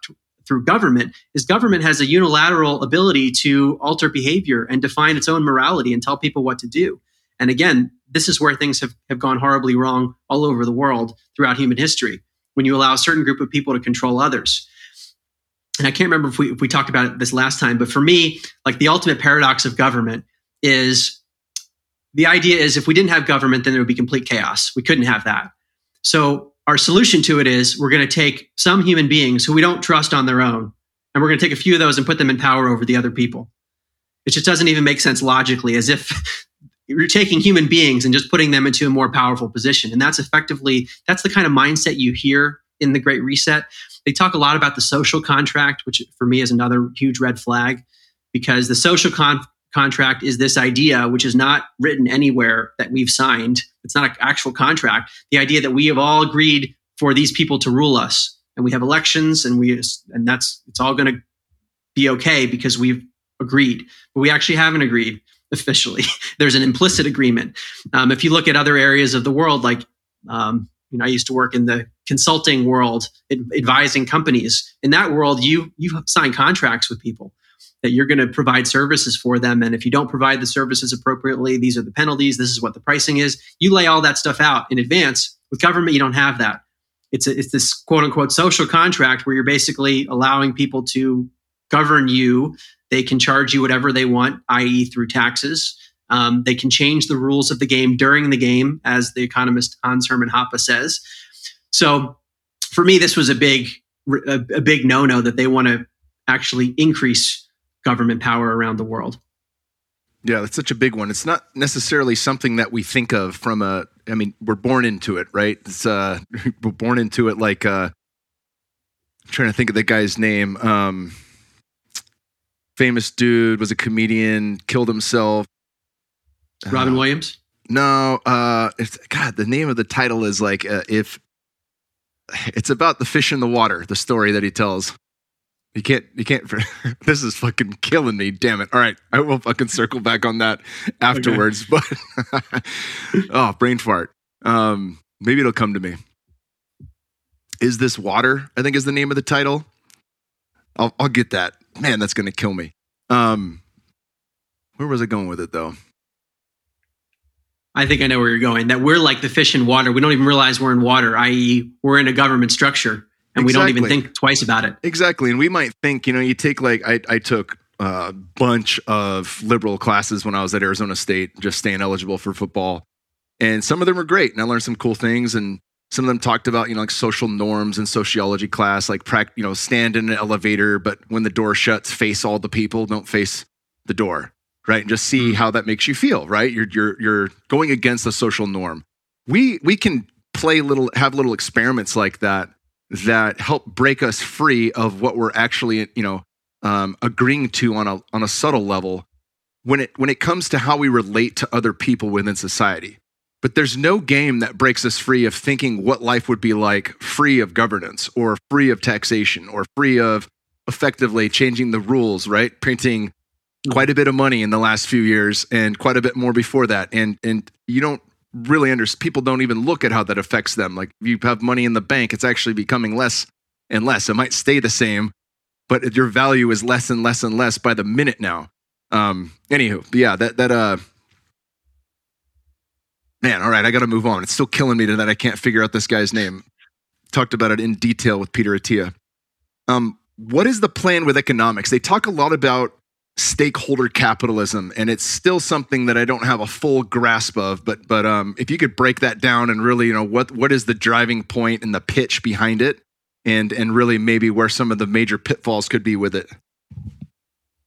through government is government has a unilateral ability to alter behavior and define its own morality and tell people what to do and again this is where things have, have gone horribly wrong all over the world throughout human history when you allow a certain group of people to control others and i can't remember if we, if we talked about it this last time but for me like the ultimate paradox of government is the idea is if we didn't have government, then there would be complete chaos. We couldn't have that. So our solution to it is we're going to take some human beings who we don't trust on their own, and we're going to take a few of those and put them in power over the other people. It just doesn't even make sense logically, as if [laughs] you're taking human beings and just putting them into a more powerful position. And that's effectively that's the kind of mindset you hear in the Great Reset. They talk a lot about the social contract, which for me is another huge red flag, because the social con- contract is this idea, which is not written anywhere that we've signed. It's not an actual contract. The idea that we have all agreed for these people to rule us, and we have elections, and we and that's it's all going to be okay because we've agreed, but we actually haven't agreed officially. [laughs] There's an implicit agreement. Um, if you look at other areas of the world, like um, you know, I used to work in the consulting world, advising companies. In that world, you you sign contracts with people that you're going to provide services for them. And if you don't provide the services appropriately, these are the penalties. This is what the pricing is. You lay all that stuff out in advance. With government, you don't have that. It's, a, it's this quote unquote social contract where you're basically allowing people to govern you. They can charge you whatever they want, i.e., through taxes. Um, they can change the rules of the game during the game, as the economist Hans Hermann Hoppe says. So, for me, this was a big, a, a big no-no that they want to actually increase government power around the world. Yeah, that's such a big one. It's not necessarily something that we think of from a. I mean, we're born into it, right? It's uh, [laughs] we're born into it like. Uh, I'm trying to think of the guy's name. Um, famous dude was a comedian, killed himself. Robin uh, Williams? No, uh, it's God. The name of the title is like uh, if it's about the fish in the water. The story that he tells. You can't. You can't. [laughs] this is fucking killing me. Damn it. All right, I will fucking circle back on that [laughs] afterwards. Okay. [laughs] But oh, brain fart. Um, maybe it'll come to me. Is this water? I think is the name of the title. I'll I'll get that. Man, that's gonna kill me. Um, where was I going with it though? I think I know where you're going. That we're like the fish in water. We don't even realize we're in water, i.e., we're in a government structure and exactly. we don't even think twice about it. Exactly. And we might think, you know, you take like, I, I took a bunch of liberal classes when I was at Arizona State, just staying eligible for football. And some of them were great. And I learned some cool things. And some of them talked about, you know, like social norms and sociology class, like, you know, stand in an elevator, but when the door shuts, face all the people, don't face the door right? And just see mm-hmm. how that makes you feel, right? You're you're you're going against the social norm. We we can play little have little experiments like that that help break us free of what we're actually you know um, agreeing to on a on a subtle level when it when it comes to how we relate to other people within society. But there's no game that breaks us free of thinking what life would be like free of governance or free of taxation or free of effectively changing the rules, right? Printing quite a bit of money in the last few years and quite a bit more before that. And and you don't really understand people don't even look at how that affects them. Like if you have money in the bank, it's actually becoming less and less. It might stay the same, but your value is less and less and less by the minute now. Um, anywho, yeah, that that uh man, all right, I gotta move on. It's still killing me that I can't figure out this guy's name. Talked about it in detail with Peter Attia. Um, what is the plan with economics? They talk a lot about stakeholder capitalism and it's still something that I don't have a full grasp of but but um, if you could break that down and really you know what what is the driving point and the pitch behind it and and really maybe where some of the major pitfalls could be with it.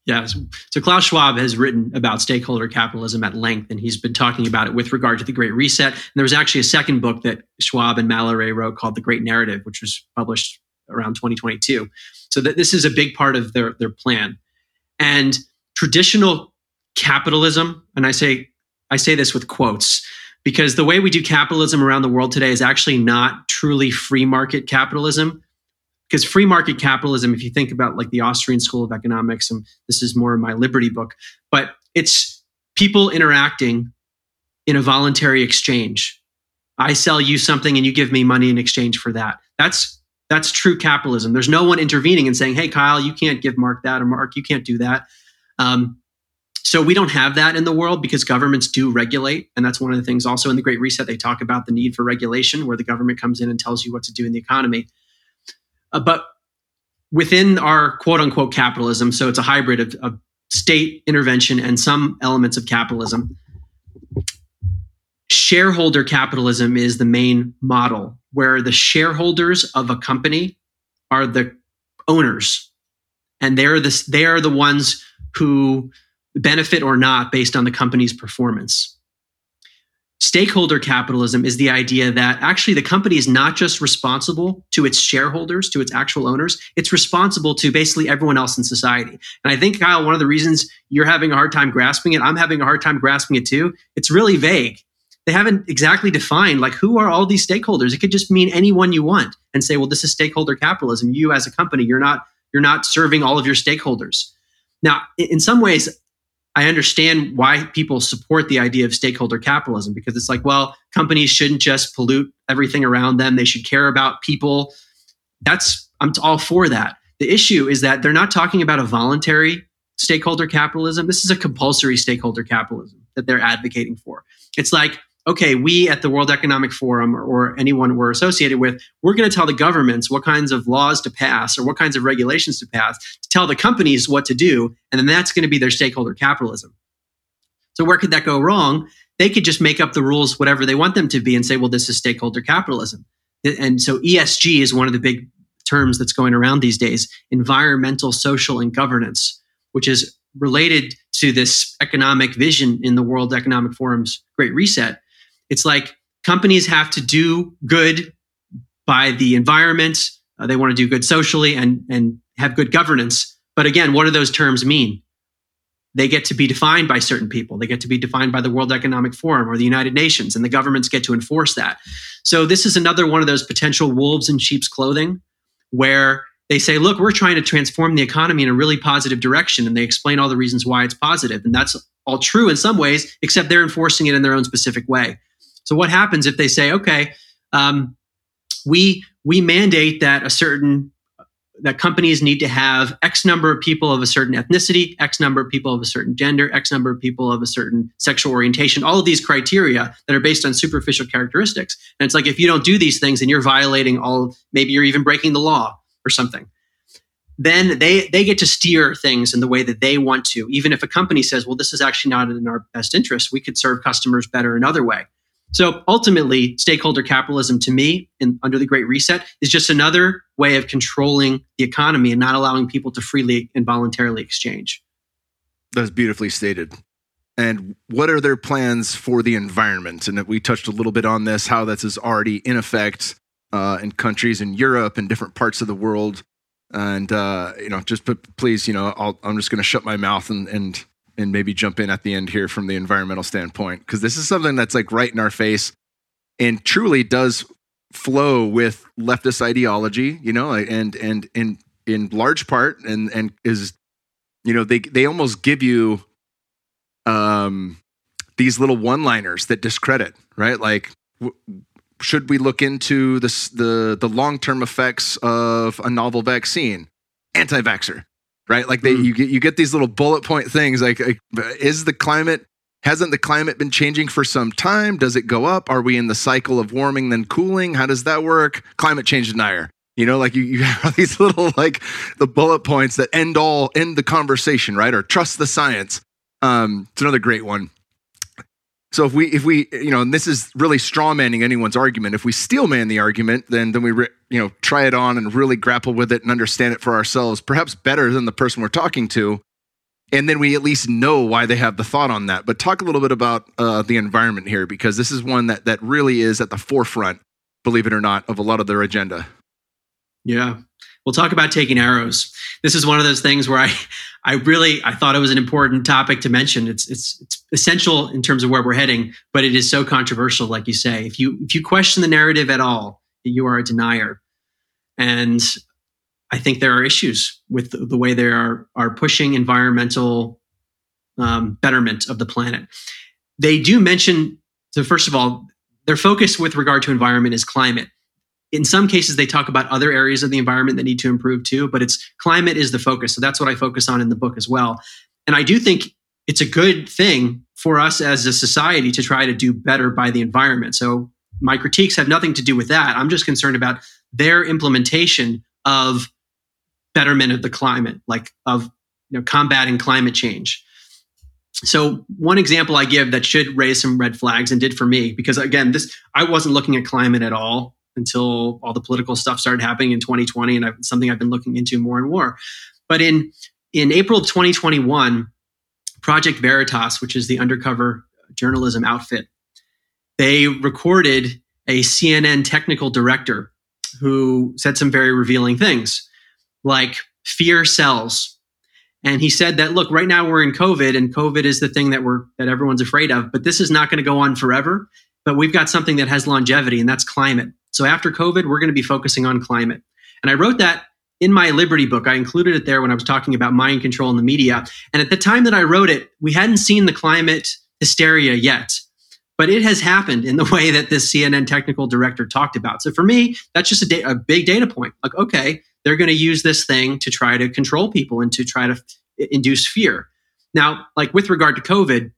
Yeah so Klaus Schwab has written about stakeholder capitalism at length and he's been talking about it with regard to the great reset. And there was actually a second book that Schwab and Malleret wrote called the great narrative which was published around 2022 so that this is a big part of their their plan and traditional capitalism, and I say I say this with quotes because the way we do capitalism around the world today is actually not truly free market capitalism. Because free market capitalism, if you think about like the Austrian School of Economics, and this is more my Liberty book, but it's people interacting in a voluntary exchange. I sell you something and you give me money in exchange for that. That's that's true capitalism. There's no one intervening and saying, "Hey, Kyle, you can't give Mark that," or "Mark, you can't do that." Um, so we don't have that in the world because governments do regulate, and that's one of the things. Also, in the Great Reset, they talk about the need for regulation, where the government comes in and tells you what to do in the economy. Uh, but within our quote unquote capitalism, so it's a hybrid of, of state intervention and some elements of capitalism shareholder capitalism is the main model where the shareholders of a company are the owners. And they're the, they are the ones who benefit or not based on the company's performance. Stakeholder capitalism is the idea that actually the company is not just responsible to its shareholders to its actual owners it's responsible to basically everyone else in society. And i think kyle one of the reasons you're having a hard time grasping it i'm having a hard time grasping it too it's really vague they haven't exactly defined like who are all these stakeholders. It could just mean anyone you want and say, well, this is stakeholder capitalism. You as a company, you're not you're not serving all of your stakeholders. Now, in some ways, I understand why people support the idea of stakeholder capitalism because it's like, well, companies shouldn't just pollute everything around them. They should care about people. That's I'm all for that. The issue is that they're not talking about a voluntary stakeholder capitalism. This is a compulsory stakeholder capitalism that they're advocating for. It's like okay, we at the World Economic Forum or, or anyone we're associated with, we're going to tell the governments what kinds of laws to pass or what kinds of regulations to pass to tell the companies what to do. And then that's going to be their stakeholder capitalism. So, where could that go wrong? They could just make up the rules, whatever they want them to be, and say, well, this is stakeholder capitalism. And so, ESG is one of the big terms that's going around these days environmental, social, and governance, which is related to this economic vision in the World Economic Forum's Great Reset, it's like companies have to do good by the environment. Uh, they want to do good socially and, and have good governance. But again, what do those terms mean? they get to be defined by certain people. They get to be defined by the World Economic Forum or the United Nations, and the governments get to enforce that. So, this is another one of those potential wolves in sheep's clothing where they say, look, we're trying to transform the economy in a really positive direction. And they explain all the reasons why it's positive. And that's all true in some ways, except they're enforcing it in their own specific way. So, what happens if they say, okay, um, we, we mandate that a certain that companies need to have X number of people of a certain ethnicity, X number of people of a certain gender, X number of people of a certain sexual orientation, all of these criteria that are based on superficial characteristics. And it's like if you don't do these things and you're violating all, maybe you're even breaking the law or something. Then they they get to steer things in the way that they want to. Even if a company says, "Well, this is actually not in our best interest. We could serve customers better another way." So ultimately, stakeholder capitalism to me, in, under the Great Reset, is just another way of controlling the economy and not allowing people to freely and voluntarily exchange. That's beautifully stated. And what are their plans for the environment? And we touched a little bit on this, how this is already in effect uh, in countries in Europe and different parts of the world. And uh, you know, just please, you know, i am just going to shut my mouth and and and maybe jump in at the end here from the environmental standpoint because this is something that's like right in our face and truly does flow with leftist ideology you know and and in in large part and and is you know they they almost give you um these little one liners that discredit right? Like w- should we look into this the the long-term effects of a novel vaccine? Anti-vaxxer right? Like they, mm. you get you get these little bullet point things. Like, like, is the climate hasn't the climate been changing for some time? Does it go up? Are we in the cycle of warming then cooling? How does that work? Climate change denier. You know, like you, you [laughs] have these little like the bullet points that end all end the conversation, right? Or trust the science. Um, it's another great one. So if we if we you know, and this is really strawmanning anyone's argument. If we steel man the argument, then then we re, you know try it on and really grapple with it and understand it for ourselves, perhaps better than the person we're talking to, and then we at least know why they have the thought on that. But talk a little bit about uh, the environment here because this is one that that really is at the forefront, believe it or not, of a lot of their agenda. Yeah, we'll talk about taking arrows. This is one of those things where I, I really I thought it was an important topic to mention. It's it's it's essential in terms of where we're heading, but it is so controversial, like you say. If you if you question the narrative at all, you are a denier, and I think there are issues with the, the way they are are pushing environmental um, betterment of the planet. They do mention so first of all, their focus with regard to environment is climate in some cases they talk about other areas of the environment that need to improve too but it's climate is the focus. So that's what i focus on in the book as well. And i do think it's a good thing for us as a society to try to do better by the environment. So my critiques have nothing to do with that. I'm just concerned about their implementation of betterment of the climate like of you know combating climate change. So one example i give that should raise some red flags and did for me because again this i wasn't looking at climate at all until all the political stuff started happening in 2020, and I've, something I've been looking into more and more. But in in April of 2021, Project Veritas, which is the undercover journalism outfit, they recorded a CNN technical director who said some very revealing things, like fear sells. And he said that look, right now we're in COVID, and COVID is the thing that we're that everyone's afraid of, but this is not going to go on forever. But we've got something that has longevity, and that's climate. So after COVID, we're going to be focusing on climate. And I wrote that in my Liberty book. I included it there when I was talking about mind control in the media. And at the time that I wrote it, we hadn't seen the climate hysteria yet. But it has happened in the [laughs] way that this CNN technical director talked about. So for me, that's just a, da- a big data point. Like, okay, they're going to use this thing to try to control people and to try to f- induce fear. Now, like with regard to COVID,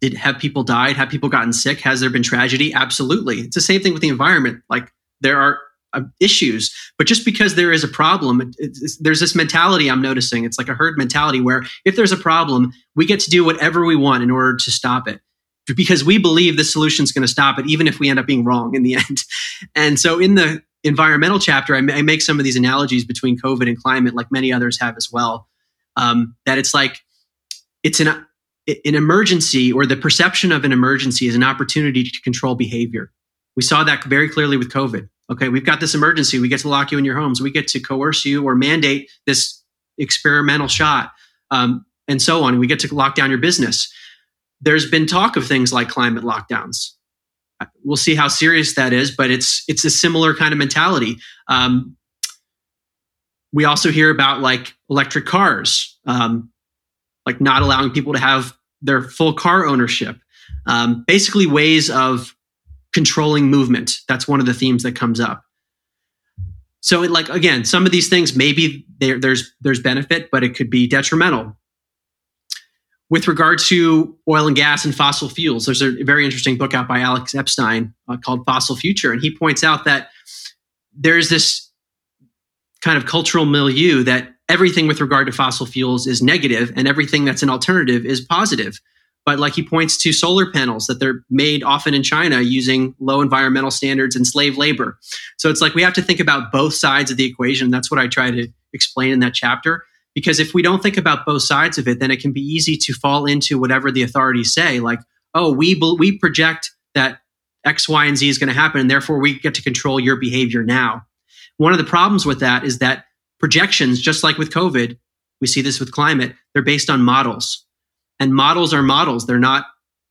did have people died? Have people gotten sick? Has there been tragedy? Absolutely. It's the same thing with the environment. Like there are uh, issues, but just because there is a problem, there's this mentality I'm noticing. It's like a herd mentality where if there's a problem, we get to do whatever we want in order to stop it because we believe the solution is going to stop it, even if we end up being wrong in the [laughs] end. And so in the environmental chapter, I, I make some of these analogies between COVID and climate, like many others have as well. Um, that it's like it's an an emergency or the perception of an emergency is an opportunity to control behavior. We saw that very clearly with COVID. Okay, we've got this emergency. We get to lock you in your homes. We get to coerce you or mandate this experimental shot. Um, and so on. We get to lock down your business. There's been talk of things like climate lockdowns. We'll see how serious that is, but it's it's a similar kind of mentality. Um, we also hear about like electric cars, um, like not allowing people to have their full car ownership. Um, basically, ways of controlling movement. That's one of the themes that comes up. So, it, like again, some of these things maybe there's there's benefit, but it could be detrimental. With regard to oil and gas and fossil fuels, there's a very interesting book out by Alex Epstein uh, called Fossil Future, and he points out that there's this kind of cultural milieu that everything with regard to fossil fuels is negative and everything that's an alternative is positive. But like he points to solar panels that they're made often in China using low environmental standards and slave labor. So it's like we have to think about both sides of the equation. That's what I try to explain in that chapter. Because if we don't think about both sides of it, then it can be easy to fall into whatever the authorities say, like, oh, we, we project that X, Y, and Z is going to happen, and therefore we get to control your behavior now. One of the problems with that is that projections, just like with COVID, we see this with climate, they're based on models. And models are models. They're not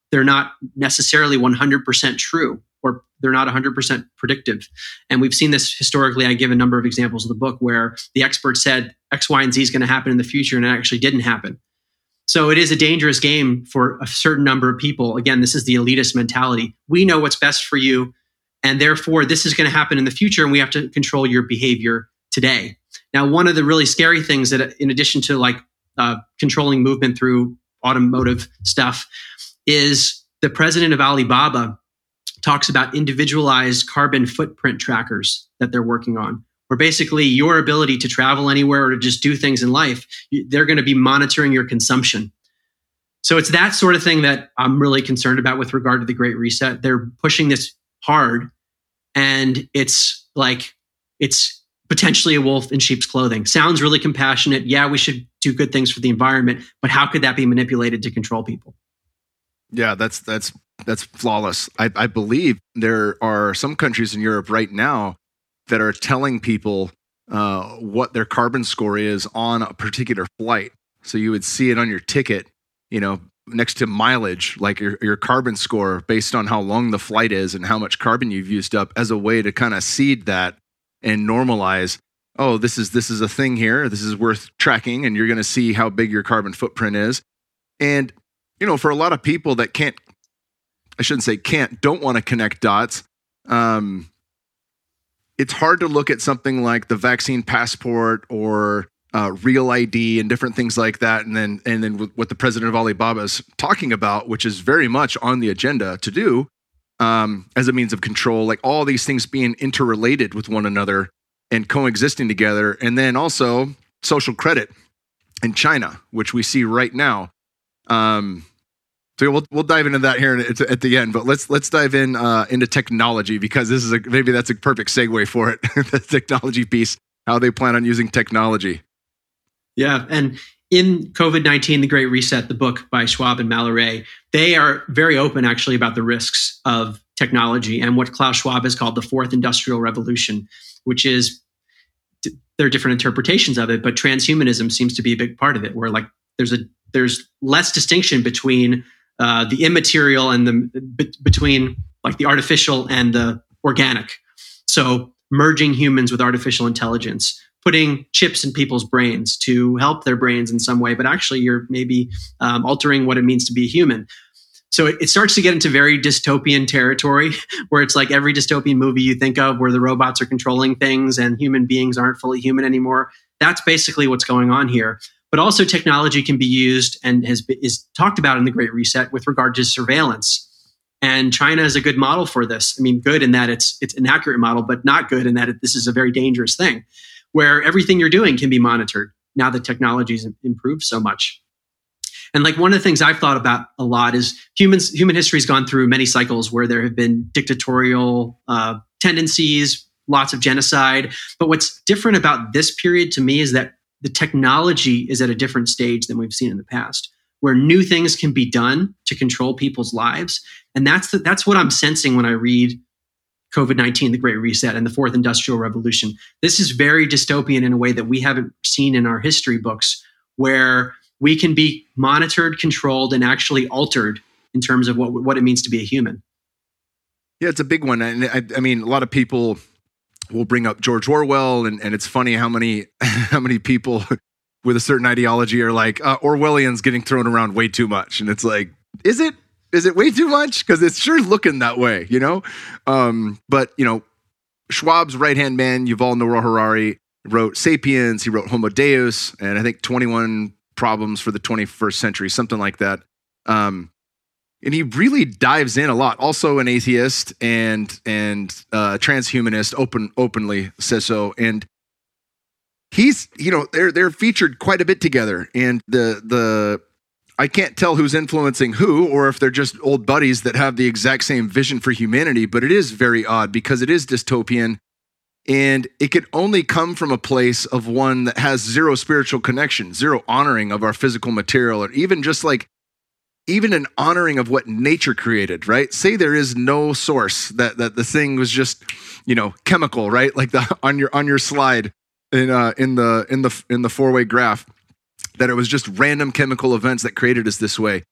they're not necessarily 100% true or they're not 100% predictive. And we've seen this historically. I give a number of examples in the book where the expert said x y and z is going to happen in the future and it actually didn't happen. So it is a dangerous game for a certain number of people. Again this is the elitist mentality. We know what's best for you and therefore this is going to happen in the future and we have to control your behavior today now one of the really scary things that in addition to like uh, controlling movement through automotive stuff is the president of Alibaba talks about individualized carbon footprint trackers that they're working on where basically your ability to travel anywhere or to just do things in life they're going to be monitoring your consumption. So it's that sort of thing that i'm really concerned about with regard to the great reset. They're pushing this hard and it's like it's potentially a wolf in sheep's clothing. Sounds really compassionate. Yeah, we should do good things for the environment, but how could that be manipulated to control people? Yeah, that's that's that's flawless. I, I believe there are some countries in Europe right now that are telling people uh, what their carbon score is on a particular flight. So you would see it on your ticket, you know, next to mileage, like your, your carbon score based on how long the flight is and how much carbon you've used up as a way to kind of seed that and normalize oh this is this is a thing here this is worth tracking and you're going to see how big your carbon footprint is. And you know for a lot of people that can't i shouldn't say can't don't want to connect dots um, it's hard to look at something like the vaccine passport or uh, real ID and different things like that, and then and then what the president of Alibaba is talking about, which is very much on the agenda to do, um, as a means of control, like all these things being interrelated with one another and coexisting together. And then also social credit in China, which we see right now. Um, so we'll we'll dive into that here at the end, but let's let's dive in uh, into technology because this is a maybe that's a perfect segue for it. [laughs] the technology piece, how they plan on using technology. Yeah, and in COVID 19, The Great Reset, the book by Schwab and Malleret, they are very open actually about the risks of technology and what Klaus Schwab has called the fourth industrial revolution, which is there are different interpretations of it, but transhumanism seems to be a big part of it, where like there's a there's less distinction between uh, the immaterial and the b- between like the artificial and the organic. So merging humans with artificial intelligence putting chips in people's brains to help their brains in some way, but actually you're maybe um, altering what it means to be a human. So it, it, starts to get into very dystopian territory [laughs] where it's like every dystopian movie you think of where the robots are controlling things and human beings aren't fully human anymore. That's basically what's going on here. But also technology can be used and has is talked about in the Great Reset with regard to surveillance. And China is a good model for this. I mean, good in that it's it's an accurate model, but not good in that it, this is a very dangerous thing where everything you're doing can be monitored now that technology's improved so much. And like one of the things I've thought about a lot is humans, human history has gone through many cycles where there have been dictatorial uh, tendencies, lots of genocide. But what's different about this period to me is that the technology is at a different stage than we've seen in the past, where new things can be done to control people's lives. And that's the, that's what I'm sensing when I read COVID 19, the Great Reset, and the Fourth Industrial Revolution. This is very dystopian in a way that we haven't seen in our history books, where we can be monitored, controlled, and actually altered in terms of what, what it means to be a human. Yeah, it's a big one. And I, I mean, a lot of people will bring up George Orwell, and, and it's funny how many [laughs] how many people with a certain ideology are like uh, Orwellian's getting thrown around way too much, and it's like, is it is it way too much? Because it's sure looking that way, you know. Um, but you know, Schwab's right hand man, Yuval Noah Harari, wrote *Sapiens*. He wrote *Homo Deus*, and I think *21 Problems for the 21st Century*, something like that. Um, and he really dives in a lot. Also, an atheist and and uh, transhumanist, open openly says so. And he's you know they're they're featured quite a bit together. And the the I can't tell who's influencing who, or if they're just old buddies that have the exact same vision for humanity. But it is very odd because it is dystopian. And it could only come from a place of one that has zero spiritual connection, zero honoring of our physical material, or even just like even an honoring of what nature created, right? Say there is no source that that the thing was just, you know, chemical, right? Like the [laughs] on your on your slide in uh in the in the in the four-way graph that it was just random chemical events that created us this way.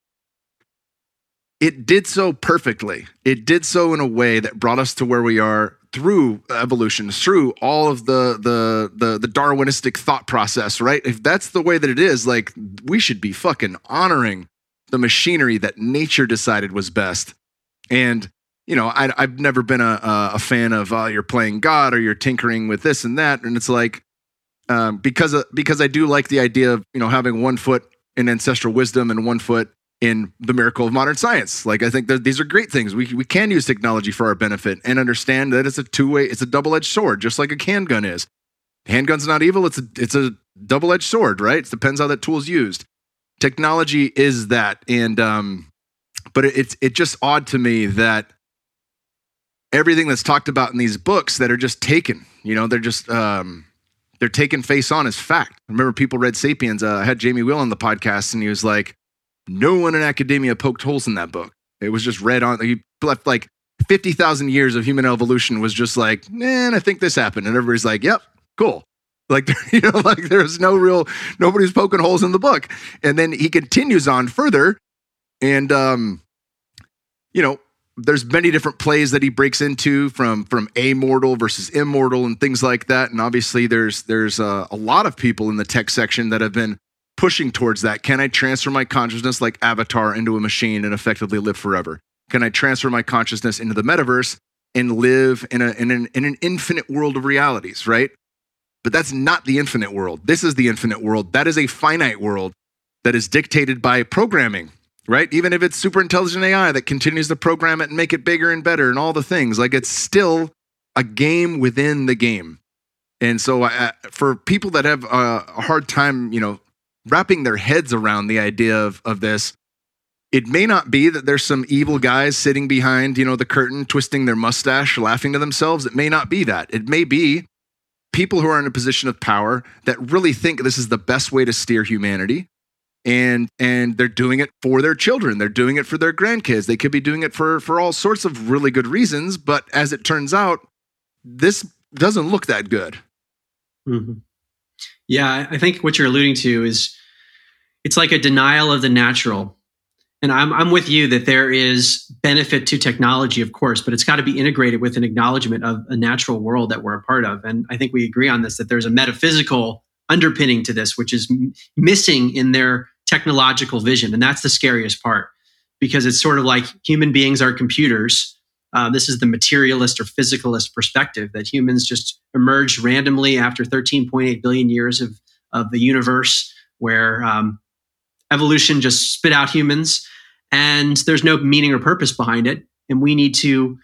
It did so perfectly. It did so in a way that brought us to where we are through evolution, through all of the the the the Darwinistic thought process, right? If that's the way that it is, like we should be fucking honoring the machinery that nature decided was best. And you know, I, have never been a, a fan of uh, you're playing God or you're tinkering with this and that, and it's like um, because because I do like the idea of you know having one foot in ancestral wisdom and one foot in the miracle of modern science. Like I think that these are great things. We we can use technology for our benefit and understand that it's a two way, it's a double edged sword, just like a handgun is. Handgun's not evil. It's a it's a double edged sword, right? It depends how that tool's used technology is that and um but it, it's it's just odd to me that everything that's talked about in these books that are just taken you know they're just um they're taken face on as fact I remember people read sapiens uh, i had Jamie Wheal on the podcast and he was like no one in academia poked holes in that book it was just read on he left like 50,000 years of human evolution was just like, man, I think this happened. And everybody's like, yep, cool. Like, [laughs] you know, like there's no real, nobody's poking holes in the book. And then he continues on further. And, um, you know, there's many different plays that he breaks into from from amortal versus immortal and things like that. And obviously, there's there's a, a lot of people in the tech section that have been pushing towards that. Can I transfer my consciousness like Avatar into a machine and effectively live forever? Can I transfer my consciousness into the metaverse and live in a in an, in an infinite world of realities? Right? But that's not the infinite world. This is the infinite world. That is a finite world that is dictated by programming, right? Even if it's super intelligent AI that continues to program it and make it bigger and better and all the things, like it's still a game within the game. And so, uh, for people that have a hard time, you know, wrapping their heads around the idea of, of this, it may not be that there's some evil guys sitting behind, you know, the curtain, twisting their mustache, laughing to themselves. It may not be that. It may be people who are in a position of power that really think this is the best way to steer humanity and and they're doing it for their children they're doing it for their grandkids they could be doing it for for all sorts of really good reasons but as it turns out this doesn't look that good mm-hmm. yeah i think what you're alluding to is it's like a denial of the natural and I'm, I'm with you that there is benefit to technology, of course, but it's got to be integrated with an acknowledgement of a natural world that we're a part of. And I think we agree on this that there's a metaphysical underpinning to this, which is m- missing in their technological vision. And that's the scariest part because it's sort of like human beings are computers. Uh, this is the materialist or physicalist perspective that humans just emerged randomly after 13.8 billion years of, of the universe, where um, evolution just spit out humans and there's no meaning or purpose behind it and we need to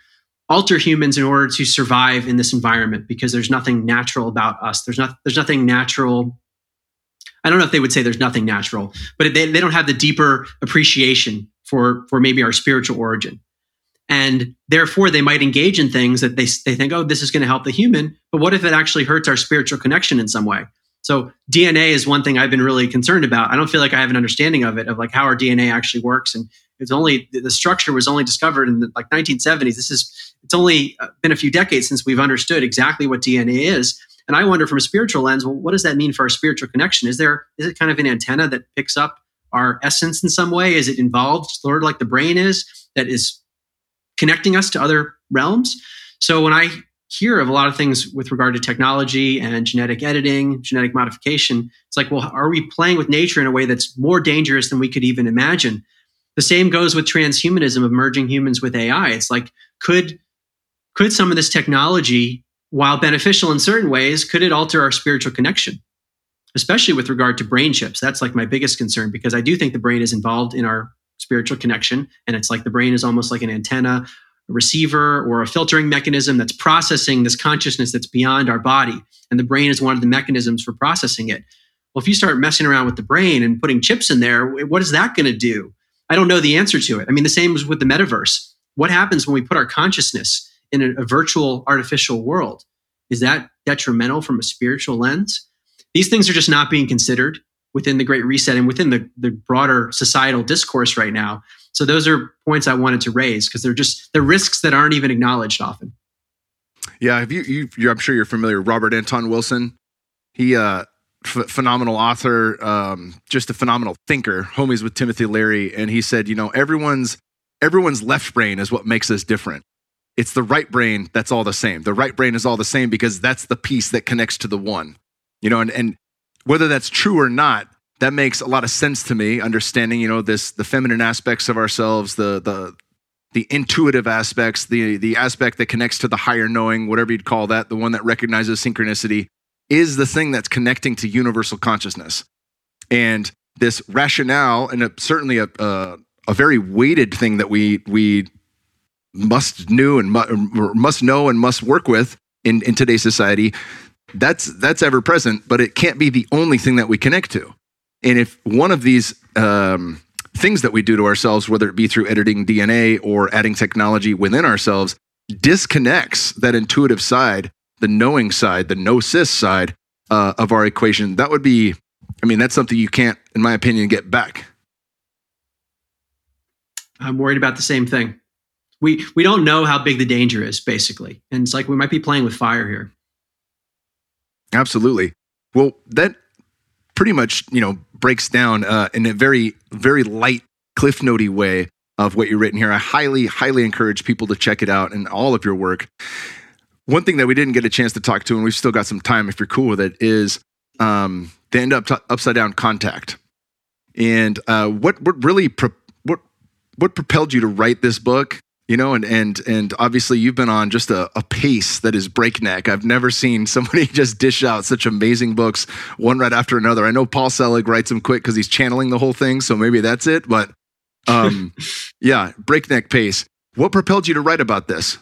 alter humans in order to survive in this environment because there's nothing natural about us there's not there's nothing natural i don't know if they would say there's nothing natural but they, they don't have the deeper appreciation for for maybe our spiritual origin and therefore they might engage in things that they, they think oh this is going to help the human but what if it actually hurts our spiritual connection in some way so DNA is one thing I've been really concerned about. I don't feel like I have an understanding of it, of like how our DNA actually works. And it's only the structure was only discovered in the like 1970s. This is it's only uh, been a few decades since we've understood exactly what DNA is. And I wonder from a spiritual lens, well, what does that mean for our spiritual connection? Is there is it kind of an antenna that picks up our essence in some way? Is it involved, sort of like the brain is, that is connecting us to other realms? So when I hear of a lot of things with regard to technology and genetic editing, genetic modification, it's like, well, are we playing with nature in a way that's more dangerous than we could even imagine? The same goes with transhumanism of merging humans with AI. It's like, could could some of this technology, while beneficial in certain ways, could it alter our spiritual connection? Especially with regard to brain chips. That's like my biggest concern because I do think the brain is involved in our spiritual connection. And it's like the brain is almost like an antenna, a receiver, or a filtering mechanism that's processing this consciousness that's beyond our body. And the brain is one of the mechanisms for processing it. Well, if you start messing around with the brain and putting chips in there, what is that going to do? I don't know the answer to it. I mean, the same is with the metaverse. What happens when we put our consciousness in a, a virtual artificial world? Is that detrimental from a spiritual lens? These things are just not being considered within the Great Reset and within the, the broader societal discourse right now. So those are points I wanted to raise because they're just they're risks that aren't even acknowledged often. Yeah, have you, you're I'm sure you're familiar. Robert Anton Wilson, he uh, F- phenomenal author, um, just a phenomenal thinker, homies with Timothy Leary, and he said, you know, everyone's everyone's left brain is what makes us different. It's the right brain that's all the same. The right brain is all the same because that's the piece that connects to the one. You know, and, and whether that's true or not, that makes a lot of sense to me. Understanding, you know, this the feminine aspects of ourselves, the the the intuitive aspects, the the aspect that connects to the higher knowing, whatever you'd call that, the one that recognizes synchronicity is the thing that's connecting to universal consciousness. And this rationale, and a, certainly a, a, a, very weighted thing that we, we must knew and mu- must know and must work with in, in today's society, that's, that's ever present, but it can't be the only thing that we connect to. And if one of these um, things that we do to ourselves, whether it be through editing DNA or adding technology within ourselves, disconnects that intuitive side the knowing side, the gnosis side uh, of our equation, that would be, I mean, that's something you can't, in my opinion, get back. I'm worried about the same thing. We we don't know how big the danger is, basically, and it's like we might be playing with fire here. Absolutely. Well, that pretty much you know breaks down uh, in a very very light cliff notey way of what you're written here. I highly highly encourage people to check it out and all of your work. One thing that we didn't get a chance to talk to, and we've still got some time if you're cool with it, is um, the end up t- upside down contact. And uh, what what really pro- what what propelled you to write this book? You know, and and and obviously you've been on just a, a pace that is breakneck. I've never seen [laughs] somebody just dish out such amazing books one right after another. I know Paul Selig writes them quick because he's channeling the whole thing, so maybe that's it. But um, [laughs] yeah, breakneck pace. What propelled you to write about this?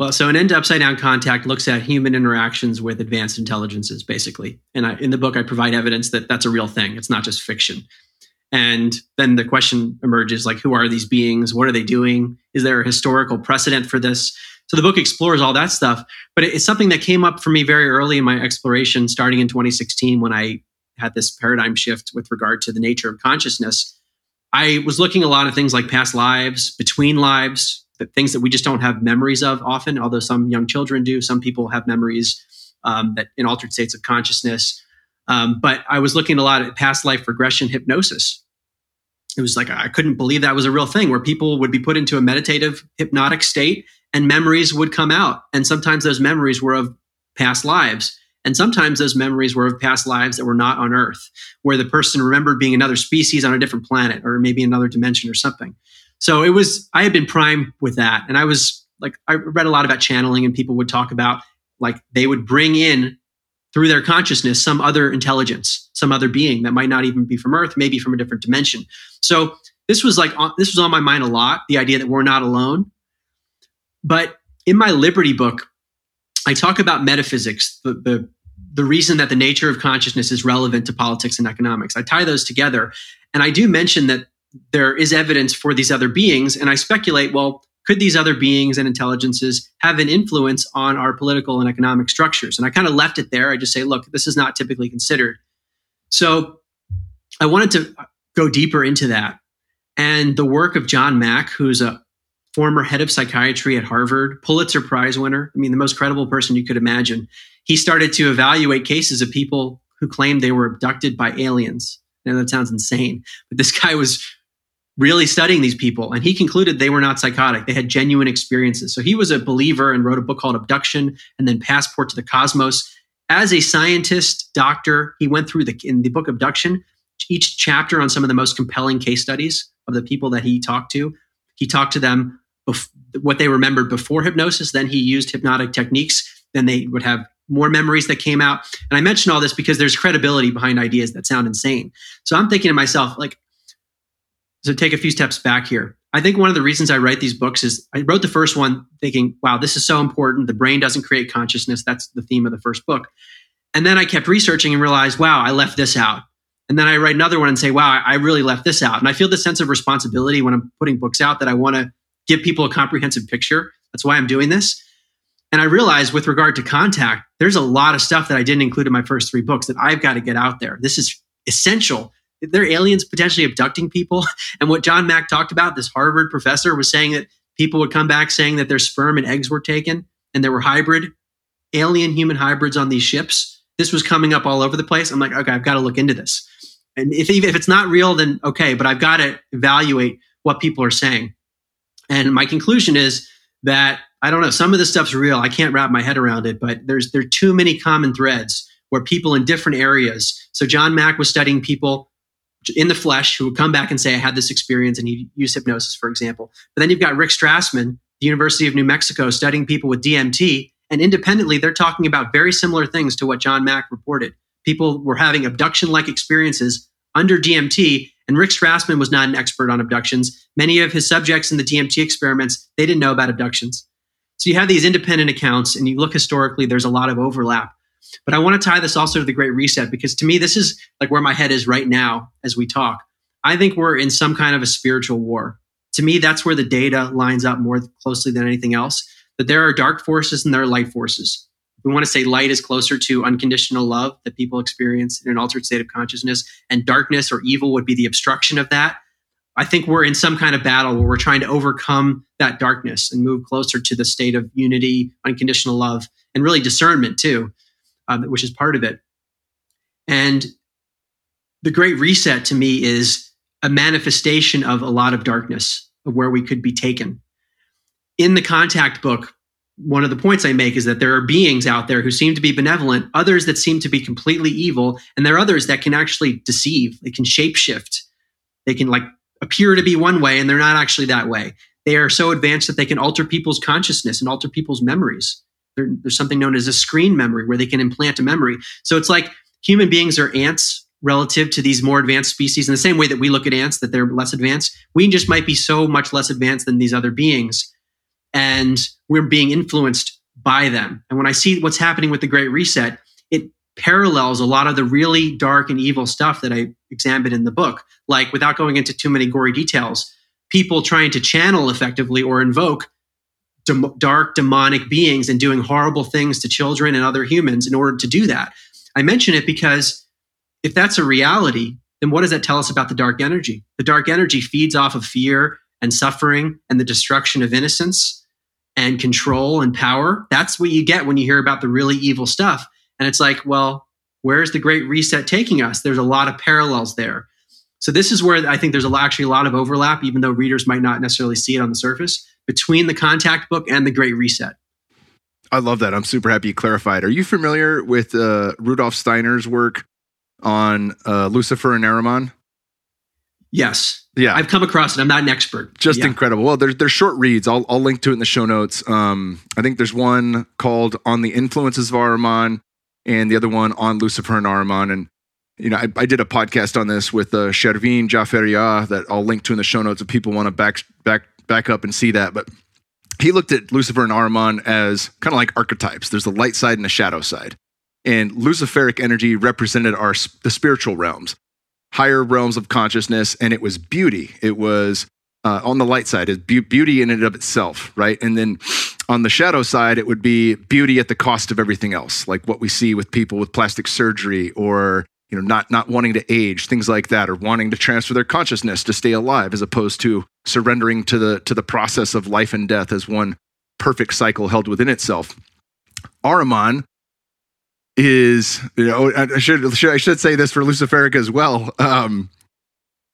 Well, so an end to upside down contact looks at human interactions with advanced intelligences, basically. And I, in the book, I provide evidence that that's a real thing. It's not just fiction. And then the question emerges like, who are these beings? What are they doing? Is there a historical precedent for this? So the book explores all that stuff. But it's something that came up for me very early in my exploration, starting in 2016 when I had this paradigm shift with regard to the nature of consciousness. I was looking a lot of things like past lives, between lives, the things that we just don't have memories of often, although some young children do. Some people have memories um, that in altered states of consciousness. Um, but I was looking a lot at past life regression hypnosis. It was like I couldn't believe that was a real thing where people would be put into a meditative hypnotic state and memories would come out. And sometimes those memories were of past lives. And sometimes those memories were of past lives that were not on Earth, where the person remembered being another species on a different planet or maybe another dimension or something. So it was, I had been primed with that. And I was like, I read a lot about channeling, and people would talk about like they would bring in through their consciousness some other intelligence, some other being that might not even be from Earth, maybe from a different dimension. So this was like, uh, this was on my mind a lot the idea that we're not alone. But in my Liberty book, I talk about metaphysics, the, the, the reason that the nature of consciousness is relevant to politics and economics. I tie those together. And I do mention that there is evidence for these other beings. And I speculate, well, could these other beings and intelligences have an influence on our political and economic structures? And I kind of left it there. I just say, look, this is not typically considered. So I wanted to go deeper into that. And the work of John Mack, who's a former head of psychiatry at Harvard, Pulitzer Prize winner. I mean, the most credible person you could imagine. He started to evaluate cases of people who claimed they were abducted by aliens. Now, that sounds insane, but this guy was really studying these people and he concluded they were not psychotic. They had genuine experiences. So he was a believer and wrote a book called Abduction and then Passport to the Cosmos. As a scientist, doctor, he went through the in the book Abduction, each chapter on some of the most compelling case studies of the people that he talked to. He talked to them bef- what they remembered before hypnosis, then he used hypnotic techniques, then they would have more memories that came out. And I mention all this because there's credibility behind ideas that sound insane. So I'm thinking to myself, like, so take a few steps back here. I think one of the reasons I write these books is I wrote the first one thinking, wow, this is so important. The brain doesn't create consciousness. That's the theme of the first book. And then I kept researching and realized, wow, I left this out. And then I write another one and say, wow, I really left this out. And I feel this sense of responsibility when I'm putting books out that I want to give people a comprehensive picture. That's why I'm doing this. And I realized with regard to contact, there's a lot of stuff that I didn't include in my first three books that I've got to get out there. This is essential. There are aliens potentially abducting people. [laughs] And what John Mack talked about, this Harvard professor was saying that people would come back saying that their sperm and eggs were taken and there were hybrid, alien human hybrids on these ships. This was coming up all over the place. I'm like, okay, I've got to look into this. And if, if it's not real, then okay, but I've got to evaluate what people are saying. And my conclusion is that I don't know, some of this stuff's real. I can't wrap my head around it, but there's there are too many common threads where people in different areas. So John Mack was studying people in the flesh who would come back and say, I had this experience, and he used hypnosis, for example. But then you've got Rick Strassman, the University of New Mexico, studying people with DMT. And independently, they're talking about very similar things to what John Mack reported. People were having abduction like experiences under DMT, and Rick Strassman was not an expert on abductions. Many of his subjects in the DMT experiments, they didn't know about abductions. So you have these independent accounts, and you look historically, there's a lot of overlap. But I want to tie this also to the Great Reset because to me, this is like where my head is right now as we talk. I think we're in some kind of a spiritual war. To me, that's where the data lines up more closely than anything else. That there are dark forces and there are light forces. We want to say light is closer to unconditional love that people experience in an altered state of consciousness, and darkness or evil would be the obstruction of that. I think we're in some kind of battle where we're trying to overcome that darkness and move closer to the state of unity, unconditional love, and really discernment too um, which is part of it. And the Great Reset to me is a manifestation of a lot of darkness of where we could be taken. In the contact book, one of the points I make is that there are beings out there who seem to be benevolent, others that seem to be completely evil, and there are others that can actually deceive. They can shapeshift. They can like appear to be one way and they're not actually that way. They are so advanced that they can alter people's consciousness and alter people's memories there's something known as a screen memory where they can implant a memory. So it's like human beings are ants relative to these more advanced species in the same way that we look at ants that they're less advanced. We just might be so much less advanced than these other beings and we're being influenced by them. And when I see what's happening with the great reset, it parallels a lot of the really dark and evil stuff that I examined in the book. Like without going into too many gory details, people trying to channel effectively or invoke dem- dark demonic beings and doing horrible things to children and other humans in order to do that. I mention it because if that's a reality, then what does that tell us about the dark energy? The dark energy feeds off of fear and suffering and the destruction of innocence and control and power. That's what you get when you hear about the really evil stuff. And it's like, well, where's the great reset taking us? There's a lot of parallels there. So this is where I think there's actually a lot of overlap, even though readers might not necessarily see it on the surface between the contact book and the Great Reset. I love that. I'm super happy you clarified. Are you familiar with uh, Rudolf Steiner's work on uh, Lucifer and Ahriman? Yes. Yeah. I've come across it. I'm not an expert. Just yeah. incredible. Well, they're, they're short reads. I'll, I'll link to it in the show notes. Um, I think there's one called On the Influences of Ahriman and the other one on Lucifer and Ahriman. And, you know, I, I did a podcast on this with uh, Shervin Jafaria that I'll link to in the show notes if people want to back, back back up and see that. But he looked at Lucifer and Ahriman as kind of like archetypes. There's the light side and the shadow side. And Luciferic energy represented our the spiritual realms, higher realms of consciousness, and it was beauty. It was uh, on the light side is be- beauty in and of itself, right? And then on the shadow side, it would be beauty at the cost of everything else, like what we see with people with plastic surgery or you know, not not wanting to age, things like that, or wanting to transfer their consciousness to stay alive, as opposed to surrendering to the to the process of life and death as one perfect cycle held within itself. Ahriman is, you know, I should, should I should say this for Luciferica as well. Um,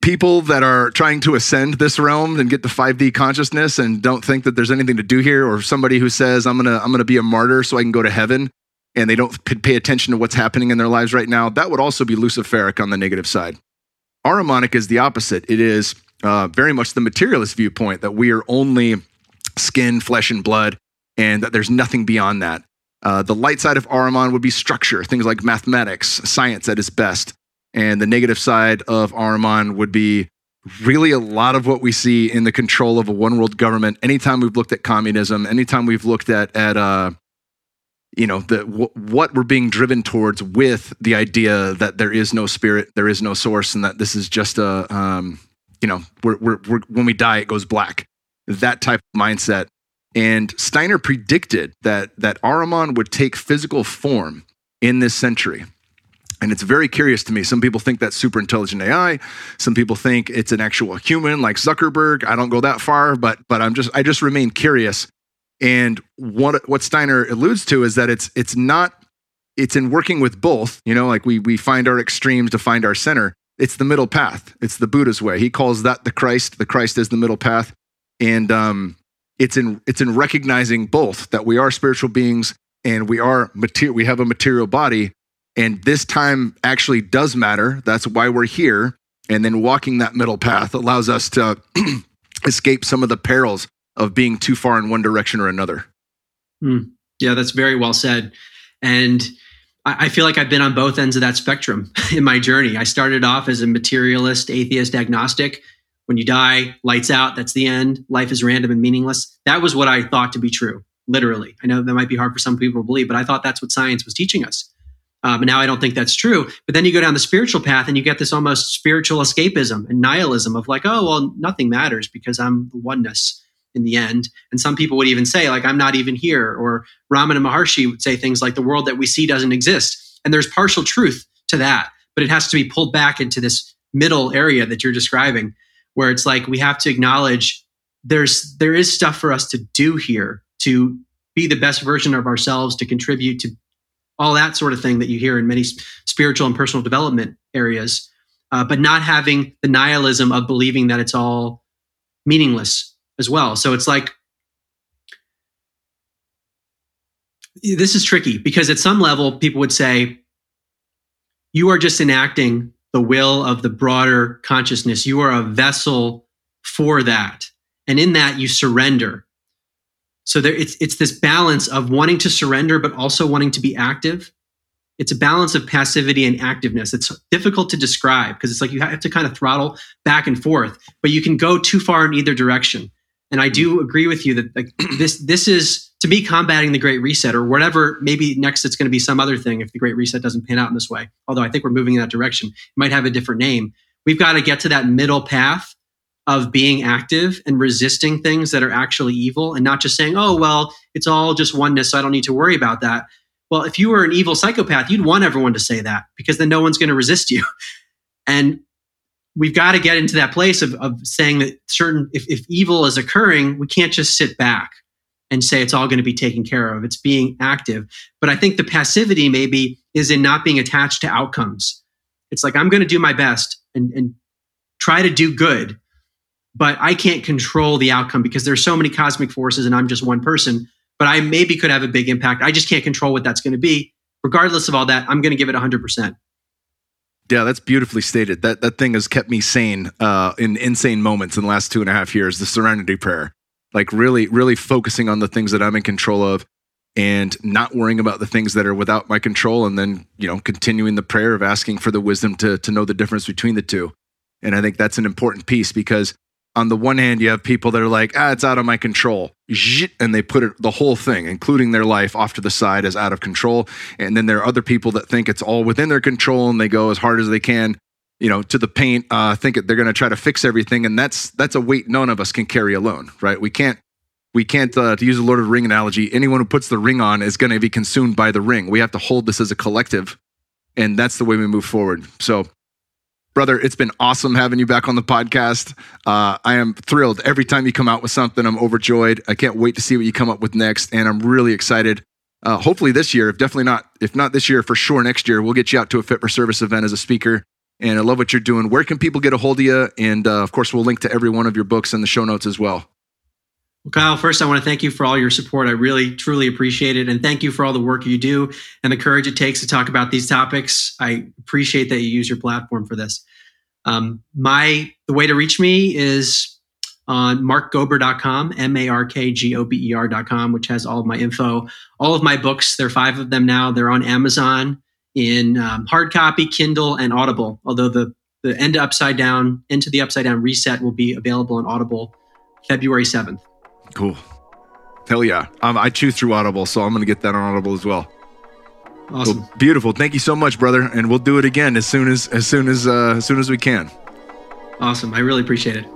people that are trying to ascend this realm and get to 5D consciousness and don't think that there's anything to do here, or somebody who says I'm gonna I'm gonna be a martyr so I can go to heaven, and they don't pay attention to what's happening in their lives right now, that would also be Luciferic on the negative side. Ahrimanic is the opposite. It is uh, very much the materialist viewpoint that we are only skin, flesh, and blood, and that there's nothing beyond that. Uh, the light side of Ahriman would be structure, things like mathematics, science at its best. And the negative side of Ahriman would be really a lot of what we see in the control of a one world government. Anytime we've looked at communism, anytime we've looked at, at uh, you know, the, w- what we're being driven towards with the idea that there is no spirit, there is no source, and that this is just a, um, you know, we're, we're, we're, when we die, it goes black that type of mindset. And Steiner predicted that that Ahriman would take physical form in this century. And it's very curious to me. Some people think that's super intelligent AI. Some people think it's an actual human like Zuckerberg. I don't go that far, but but I'm just I just remain curious. And what what Steiner alludes to is that it's it's not it's in working with both, you know, like we we find our extremes to find our center. It's the middle path. It's the Buddha's way. He calls that the Christ. The Christ is the middle path and um, it's in it's in recognizing both that we are spiritual beings and we are material we have a material body and this time actually does matter that's why we're here and then walking that middle path allows us to [clears throat] escape some of the perils of being too far in one direction or another mm. yeah that's very well said and I feel like I've been on both ends of that spectrum [laughs] in my journey. I started off as a materialist, atheist, agnostic, when you die, lights out, that's the end. Life is random and meaningless. That was what I thought to be true, literally. I know that might be hard for some people to believe, but I thought that's what science was teaching us. Um, and now I don't think that's true. But then you go down the spiritual path and you get this almost spiritual escapism and nihilism of like, oh, well, nothing matters because I'm the oneness in the end. And some people would even say, like, I'm not even here. Or Ramana Maharshi would say things like, the world that we see doesn't exist. And there's partial truth to that, but it has to be pulled back into this middle area that you're describing where it's like we have to acknowledge there's there is stuff for us to do here to be the best version of ourselves to contribute to all that sort of thing that you hear in many spiritual and personal development areas uh, but not having the nihilism of believing that it's all meaningless as well so it's like this is tricky because at some level people would say you are just enacting the will of the broader consciousness. You are a vessel for that. And in that, you surrender. So there, it's, it's this balance of wanting to surrender, but also wanting to be active. It's a balance of passivity and activeness. It's difficult to describe because it's like you have to kind of throttle back and forth, but you can go too far in either direction. And I do mm-hmm. agree with you that like, [clears throat] this this is to me combating the Great Reset or whatever. Maybe next it's going to be some other thing if the Great Reset doesn't pan out in this way. Although I think we're moving in that direction. It might have a different name. We've got to get to that middle path of being active and resisting things that are actually evil, and not just saying, "Oh well, it's all just oneness, so I don't need to worry about that." Well, if you were an evil psychopath, you'd want everyone to say that because then no one's going to resist you. [laughs] And we've got to get into that place of, of saying that certain if, if evil is occurring we can't just sit back and say it's all going to be taken care of. It's being active. But i think the passivity maybe is in not being attached to outcomes. It's like i'm going to do my best and, and try to do good but i can't control the outcome because there's so many cosmic forces and i'm just one person but i maybe could have a big impact. I just can't control what that's going to be. Regardless of all that i'm going to give it 100% yeah, that's beautifully stated. That that thing has kept me sane uh, in insane moments in the last two and a half years. The Serenity Prayer, like really, really focusing on the things that I'm in control of, and not worrying about the things that are without my control, and then you know continuing the prayer of asking for the wisdom to to know the difference between the two. And I think that's an important piece because on the one hand, you have people that are like, ah, it's out of my control. And they put it, the whole thing, including their life, off to the side as out of control. And then there are other people that think it's all within their control and they go as hard as they can, you know, to the paint, uh, think they're going to try to fix everything. And that's, that's a weight none of us can carry alone, right? We can't, we can't, uh, to use a Lord of the Ring analogy, anyone who puts the ring on is going to be consumed by the ring. We have to hold this as a collective and that's the way we move forward. So, brother, it's been awesome having you back on the podcast. Uh, I am thrilled every time you come out with something. I'm overjoyed. I can't wait to see what you come up with next, and I'm really excited. Uh, hopefully this year, if definitely not, if not this year, for sure next year, we'll get you out to a Fit for Service event as a speaker. And I love what you're doing. Where can people get a hold of you? And uh, of course, we'll link to every one of your books in the show notes as well. Well, Kyle, first, I want to thank you for all your support. I really, truly appreciate it. And thank you for all the work you do and the courage it takes to talk about these topics. I appreciate that you use your platform for this. Um, my The way to reach me is on markgober.com, M A R K G O B E R.com, which has all of my info, all of my books. There are five of them now. They're on Amazon in um, hard copy, Kindle, and Audible, although the the End Upside Down, Into the Upside Down Reset will be available on Audible February 7th. Cool. Hell yeah. Um, I chew through Audible, so I'm going to get that on Audible as well. Awesome. Well, beautiful. Thank you so much, brother. And we'll do it again as soon as as soon as uh, as soon as we can. Awesome. I really appreciate it.